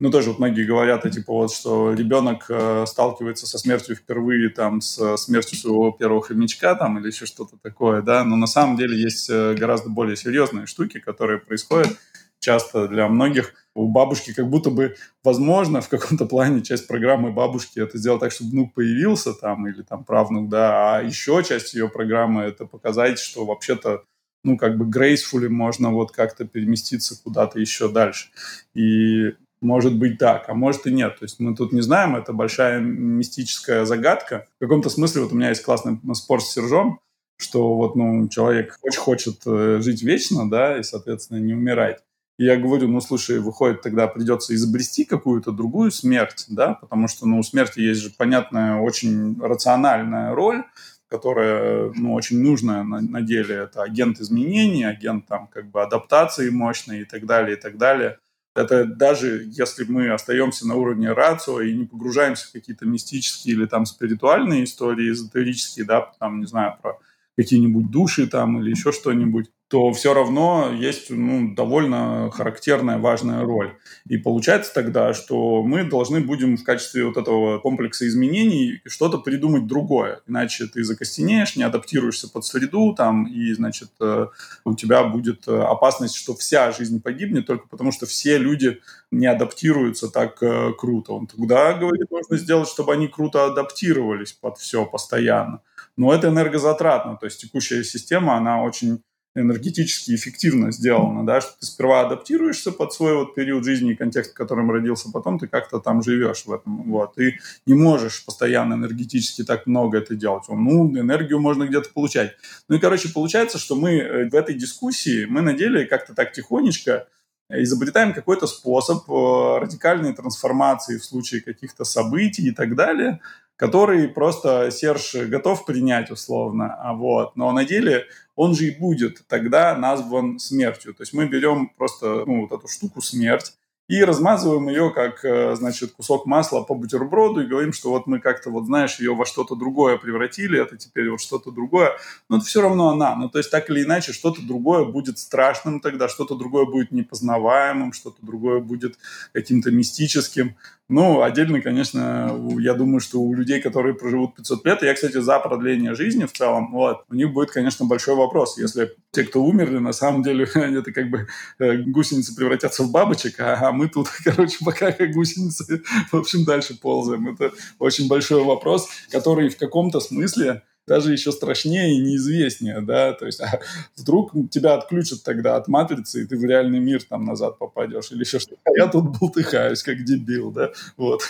ну, тоже вот многие говорят, а, типа вот, что ребенок э, сталкивается со смертью впервые, там, с смертью своего первого хомячка, там, или еще что-то такое, да, но на самом деле есть э, гораздо более серьезные штуки, которые происходят часто для многих. У бабушки как будто бы, возможно, в каком-то плане часть программы бабушки это сделать так, чтобы внук появился там, или там правнук, да, а еще часть ее программы это показать, что вообще-то ну, как бы gracefully можно вот как-то переместиться куда-то еще дальше. И может быть так, а может и нет. То есть мы тут не знаем, это большая мистическая загадка. В каком-то смысле вот у меня есть классный спор с Сержом, что вот, ну, человек очень хочет э, жить вечно, да, и, соответственно, не умирать. И я говорю, ну, слушай, выходит, тогда придется изобрести какую-то другую смерть, да, потому что, ну, у смерти есть же понятная, очень рациональная роль, которая, ну, очень нужная на, на деле. Это агент изменений, агент, там, как бы адаптации мощной и так далее, и так далее. Это даже если мы остаемся на уровне рацио и не погружаемся в какие-то мистические или там спиритуальные истории, эзотерические, да, там, не знаю, про какие-нибудь души там или еще что-нибудь, то все равно есть ну, довольно характерная, важная роль. И получается тогда, что мы должны будем в качестве вот этого комплекса изменений что-то придумать другое. Иначе ты закостенеешь, не адаптируешься под среду, там, и, значит, э, у тебя будет э, опасность, что вся жизнь погибнет только потому, что все люди не адаптируются так э, круто. Он тогда говорит, можно сделать, чтобы они круто адаптировались под все постоянно. Но это энергозатратно, то есть текущая система, она очень энергетически эффективно сделано, да, что ты сперва адаптируешься под свой вот период жизни и контекст, в котором родился, потом ты как-то там живешь в этом, вот, ты не можешь постоянно энергетически так много это делать, ну, энергию можно где-то получать. Ну и, короче, получается, что мы э, в этой дискуссии, мы на деле как-то так тихонечко изобретаем какой-то способ э, радикальной трансформации в случае каких-то событий и так далее, который просто Серж готов принять условно, а вот, но на деле он же и будет тогда назван смертью. То есть мы берем просто ну, вот эту штуку смерть, и размазываем ее как, э, значит, кусок масла по бутерброду и говорим, что вот мы как-то, вот знаешь, ее во что-то другое превратили, это теперь вот что-то другое, но это все равно она. Ну, то есть так или иначе что-то другое будет страшным тогда, что-то другое будет непознаваемым, что-то другое будет каким-то мистическим. Ну, отдельно, конечно, я думаю, что у людей, которые проживут 500 лет, я, кстати, за продление жизни в целом, вот, у них будет, конечно, большой вопрос. Если те, кто умерли, на самом деле, *laughs* это как бы э, гусеницы превратятся в бабочек, а мы тут, *laughs* короче, пока как гусеницы, *laughs* в общем, дальше ползаем. Это очень большой вопрос, который в каком-то смысле даже еще страшнее и неизвестнее, да, то есть *laughs* а вдруг тебя отключат тогда от матрицы, и ты в реальный мир там назад попадешь, или еще что-то. А я тут болтыхаюсь, как дебил, да, вот.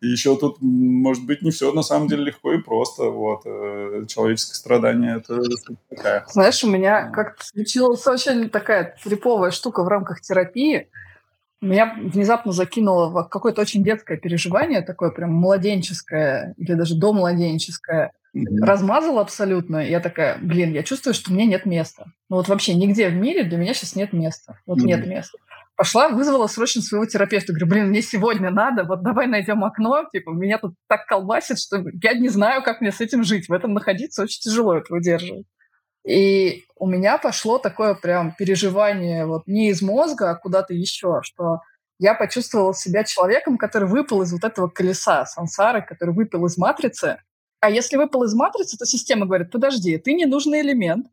И еще тут, может быть, не все на самом деле легко и просто, вот. Э, человеческое страдание — это такая. Знаешь, у меня как-то случилась очень такая триповая штука в рамках терапии, меня внезапно закинуло в какое-то очень детское переживание, такое прям младенческое или даже домладенческое. Mm-hmm. Размазала абсолютно. Я такая, блин, я чувствую, что мне нет места. Ну вот вообще нигде в мире для меня сейчас нет места. Вот mm-hmm. нет места. Пошла, вызвала срочно своего терапевта. Говорю, блин, мне сегодня надо, вот давай найдем окно. Типа, меня тут так колбасит, что я не знаю, как мне с этим жить. В этом находиться очень тяжело это выдерживать. И у меня пошло такое прям переживание вот не из мозга, а куда-то еще, что я почувствовала себя человеком, который выпал из вот этого колеса сансары, который выпал из матрицы. А если выпал из матрицы, то система говорит, подожди, ты ненужный элемент,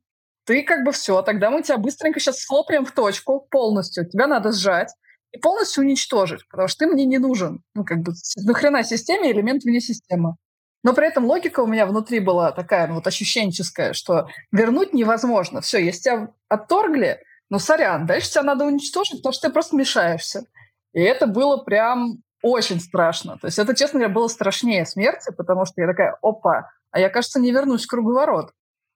ты как бы все, тогда мы тебя быстренько сейчас слопнем в точку полностью, тебя надо сжать и полностью уничтожить, потому что ты мне не нужен. Ну, как бы, нахрена системе элемент вне системы. Но при этом логика у меня внутри была такая, ну, вот ощущенческая, что вернуть невозможно. Все, если тебя отторгли, ну, сорян, дальше тебя надо уничтожить, потому что ты просто мешаешься. И это было прям очень страшно. То есть это, честно говоря, было страшнее смерти, потому что я такая, опа, а я, кажется, не вернусь в круговорот.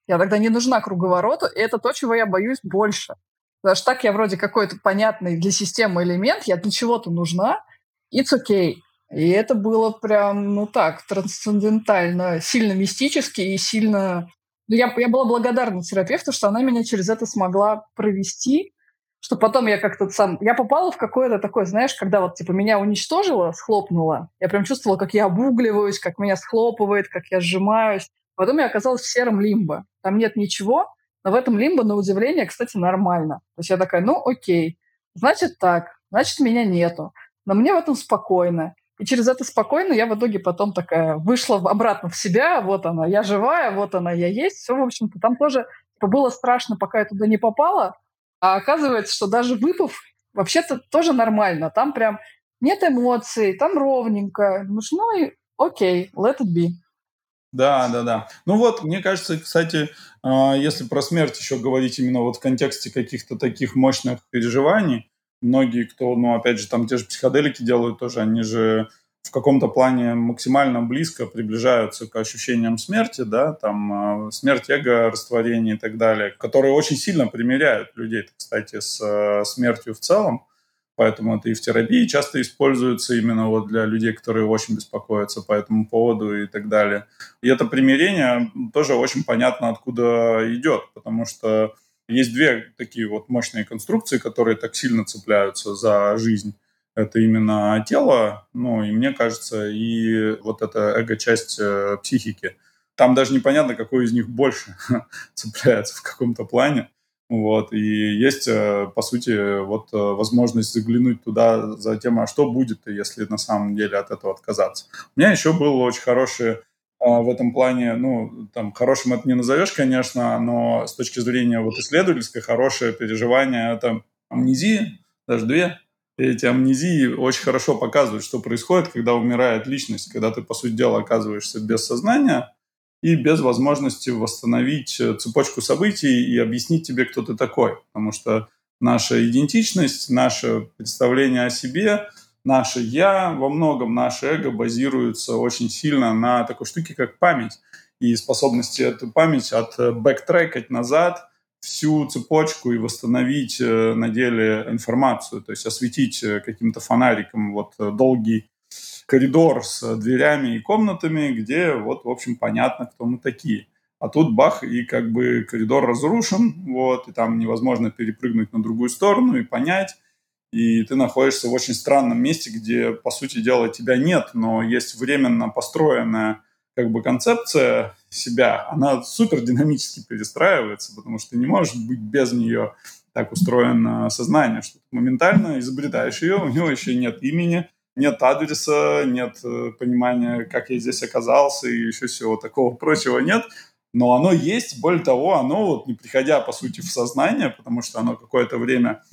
Я тогда не нужна круговороту, и это то, чего я боюсь больше. Потому что так я вроде какой-то понятный для системы элемент, я для чего-то нужна, it's okay. И это было прям, ну так, трансцендентально, сильно мистически и сильно... Ну, я, я была благодарна терапевту, что она меня через это смогла провести, что потом я как-то сам... Я попала в какое-то такое, знаешь, когда вот типа меня уничтожило, схлопнуло, я прям чувствовала, как я обугливаюсь, как меня схлопывает, как я сжимаюсь. Потом я оказалась в сером лимбо. Там нет ничего, но в этом лимбо, на удивление, кстати, нормально. То есть я такая, ну окей, значит так, значит меня нету. Но мне в этом спокойно. И через это спокойно я в итоге потом такая вышла обратно в себя, вот она, я живая, вот она, я есть. Все, в общем-то, там тоже типа, было страшно, пока я туда не попала. А оказывается, что даже выпав, вообще-то тоже нормально. Там прям нет эмоций, там ровненько. Ну, ну и окей, let it be. Да, да, да. Ну вот, мне кажется, кстати, а, если про смерть еще говорить именно вот в контексте каких-то таких мощных переживаний, многие, кто, ну, опять же, там те же психоделики делают тоже, они же в каком-то плане максимально близко приближаются к ощущениям смерти, да, там э, смерть эго, растворение и так далее, которые очень сильно примеряют людей, кстати, с э, смертью в целом. Поэтому это и в терапии часто используется именно вот для людей, которые очень беспокоятся по этому поводу и так далее. И это примирение тоже очень понятно, откуда идет, потому что есть две такие вот мощные конструкции, которые так сильно цепляются за жизнь. Это именно тело, ну и мне кажется, и вот эта эго-часть э, психики. Там даже непонятно, какой из них больше *laughs* цепляется в каком-то плане. Вот, и есть, э, по сути, вот э, возможность заглянуть туда за тем, а что будет, если на самом деле от этого отказаться. У меня еще был очень хороший а, в этом плане, ну, там, хорошим это не назовешь, конечно, но с точки зрения вот исследовательской, хорошее переживание – это амнезии, даже две. Эти амнезии очень хорошо показывают, что происходит, когда умирает личность, когда ты, по сути дела, оказываешься без сознания и без возможности восстановить э, цепочку событий и объяснить тебе, кто ты такой. Потому что наша идентичность, наше представление о себе – наше «я», во многом наше эго базируется очень сильно на такой штуке, как память. И способности эту память от э, бэктрекать назад всю цепочку и восстановить э, на деле информацию, то есть осветить э, каким-то фонариком вот долгий коридор с дверями и комнатами, где вот, в общем, понятно, кто мы такие. А тут бах, и как бы коридор разрушен, вот, и там невозможно перепрыгнуть на другую сторону и понять, и ты находишься в очень странном месте, где, по сути дела, тебя нет, но есть временно построенная как бы концепция себя, она супер динамически перестраивается, потому что ты не можешь быть без нее так устроено сознание, что ты моментально изобретаешь ее, у него еще нет имени, нет адреса, нет э, понимания, как я здесь оказался, и еще всего такого прочего нет. Но оно есть, более того, оно вот не приходя, по сути, в сознание, потому что оно какое-то время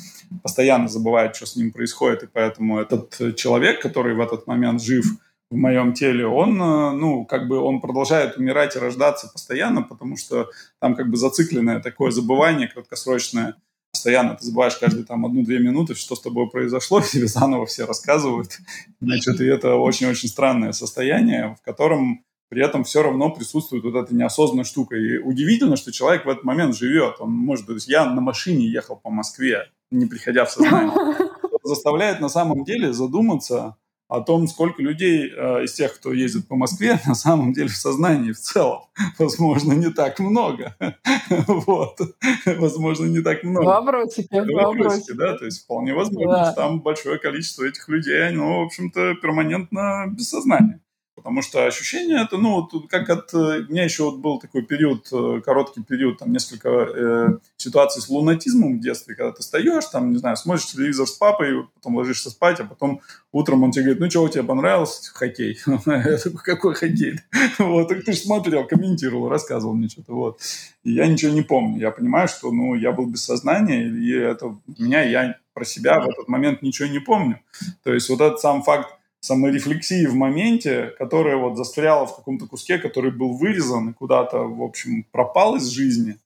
постоянно забывает, что с ним происходит, и поэтому этот человек, который в этот момент жив, в моем теле, он, э, ну, как бы он продолжает умирать и рождаться постоянно, потому что там как бы зацикленное такое забывание краткосрочное. Постоянно ты забываешь каждые там одну-две минуты, что с тобой произошло, тебе заново все рассказывают. Значит, и это очень-очень странное состояние, в котором при этом все равно присутствует вот эта неосознанная штука. И удивительно, что человек в этот момент живет. Он может, то есть я на машине ехал по Москве, не приходя в сознание. *laughs* Заставляет на самом деле задуматься о том, сколько людей э, из тех, кто ездит по Москве, *laughs* на самом деле в сознании в целом. Возможно, не так много. *laughs* вот. Возможно, не так много. Вопросики, вопросики. да, то есть вполне возможно, что там большое количество этих людей, оно, в общем-то, перманентно без сознания. Потому что ощущение это, ну, как от... Э, у меня еще вот был такой период, э, короткий период, там несколько э, ситуаций с лунатизмом в детстве, когда ты встаешь, там, не знаю, смотришь телевизор с папой, потом ложишься спать, а потом утром он тебе говорит, ну, что, тебе понравился хоккей? *laughs* Какой хоккей? *laughs* Вот, так ты же смотрел, комментировал, рассказывал мне что-то, вот. И я ничего не помню. Я понимаю, что, ну, я был без сознания, и это меня, я про себя в этот момент ничего не помню. То есть вот этот сам факт саморефлексии в моменте, которая вот застряла в каком-то куске, который был вырезан и куда-то, в общем, пропал из жизни,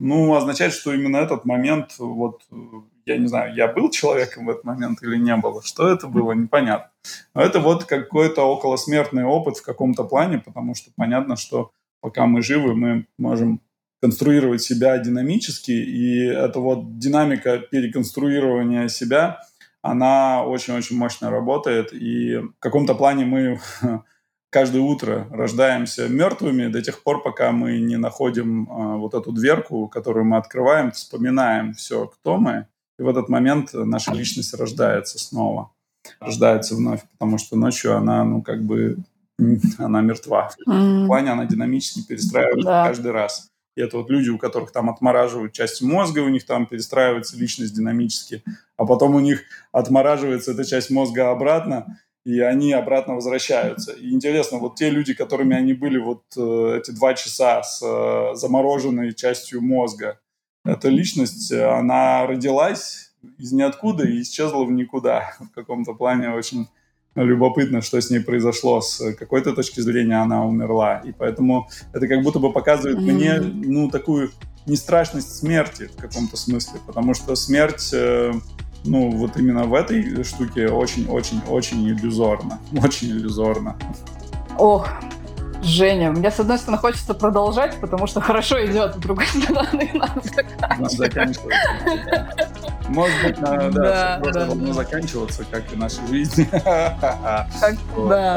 ну, означает, что именно этот момент, вот, я не знаю, я был человеком в этот момент или не было, что это было, непонятно. Но это вот какой-то околосмертный опыт в каком-то плане, потому что понятно, что пока мы живы, мы можем конструировать себя динамически, и это вот динамика переконструирования себя – она очень-очень мощно работает, и в каком-то плане мы *laughs* каждое утро рождаемся мертвыми до тех пор, пока мы не находим э, вот эту дверку, которую мы открываем, вспоминаем все, кто мы, и в этот момент наша личность рождается снова, рождается вновь, потому что ночью она, ну, как бы, *laughs* она мертва. В плане она динамически перестраивается да. каждый раз. И это вот люди, у которых там отмораживают часть мозга, у них там перестраивается личность динамически, а потом у них отмораживается эта часть мозга обратно, и они обратно возвращаются. И интересно, вот те люди, которыми они были вот э, эти два часа с э, замороженной частью мозга, эта личность, она родилась из ниоткуда и исчезла в никуда. *laughs* В каком-то плане очень любопытно, что с ней произошло, с какой-то точки зрения она умерла. И поэтому это как будто бы показывает mm-hmm. мне, ну, такую нестрашность смерти в каком-то смысле, потому что смерть, э, ну, вот именно в этой штуке очень-очень-очень иллюзорно, очень иллюзорно. *laughs* Ох, Женя, мне, с одной стороны, хочется продолжать, потому что хорошо идет, с другой стороны, *laughs* надо заканчивать. Может быть, да, да, просто должно заканчиваться, как и наша жизнь. *laughs* Да,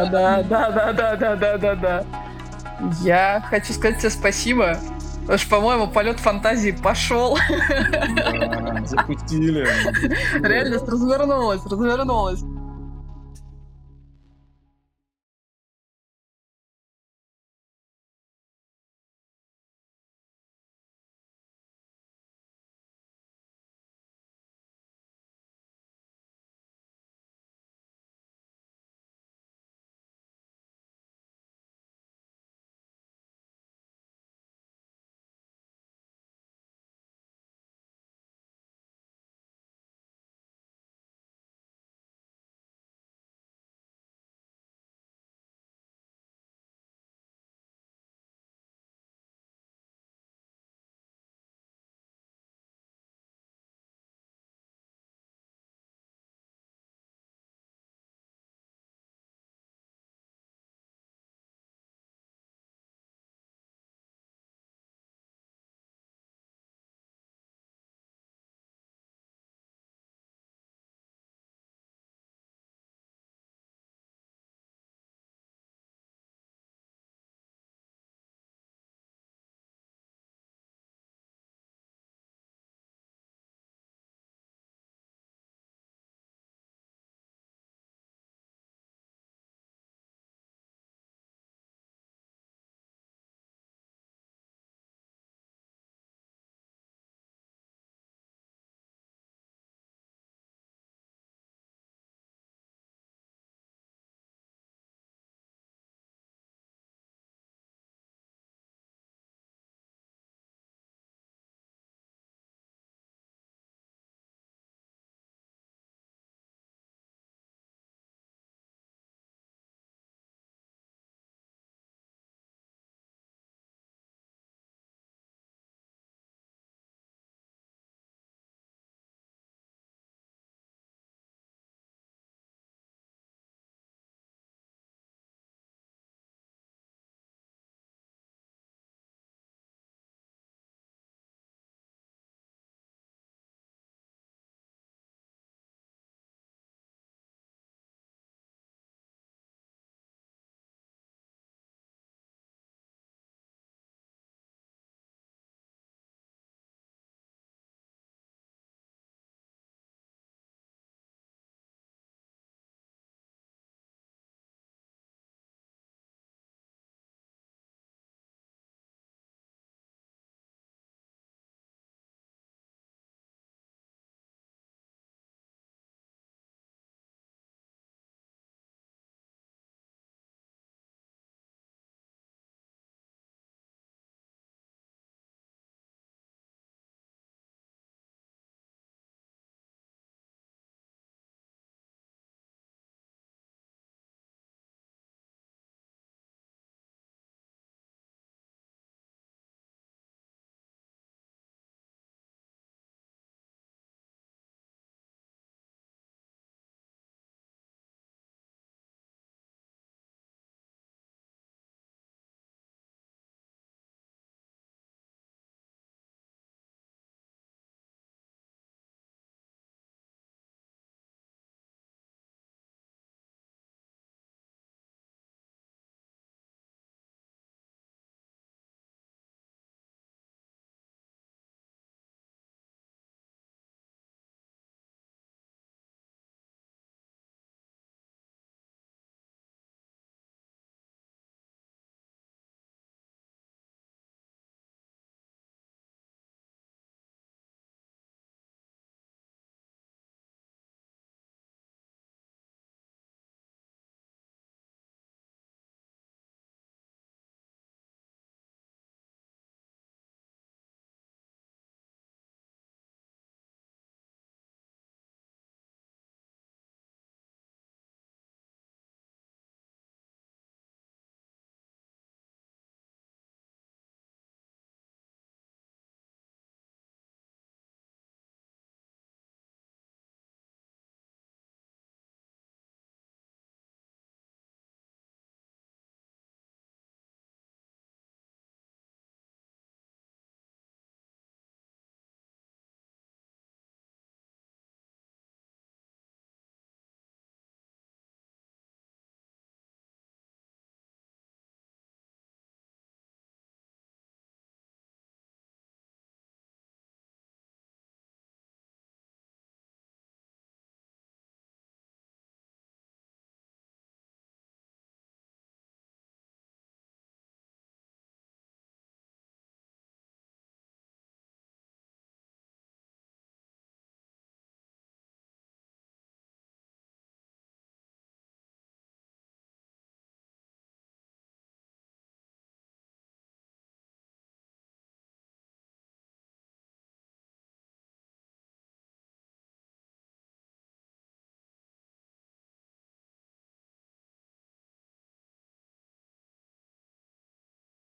да, да, да, да, да, да, да, да. Я хочу сказать тебе спасибо. Потому что, по-моему, полет фантазии пошел. запустили. *laughs* Реально развернулась, развернулась.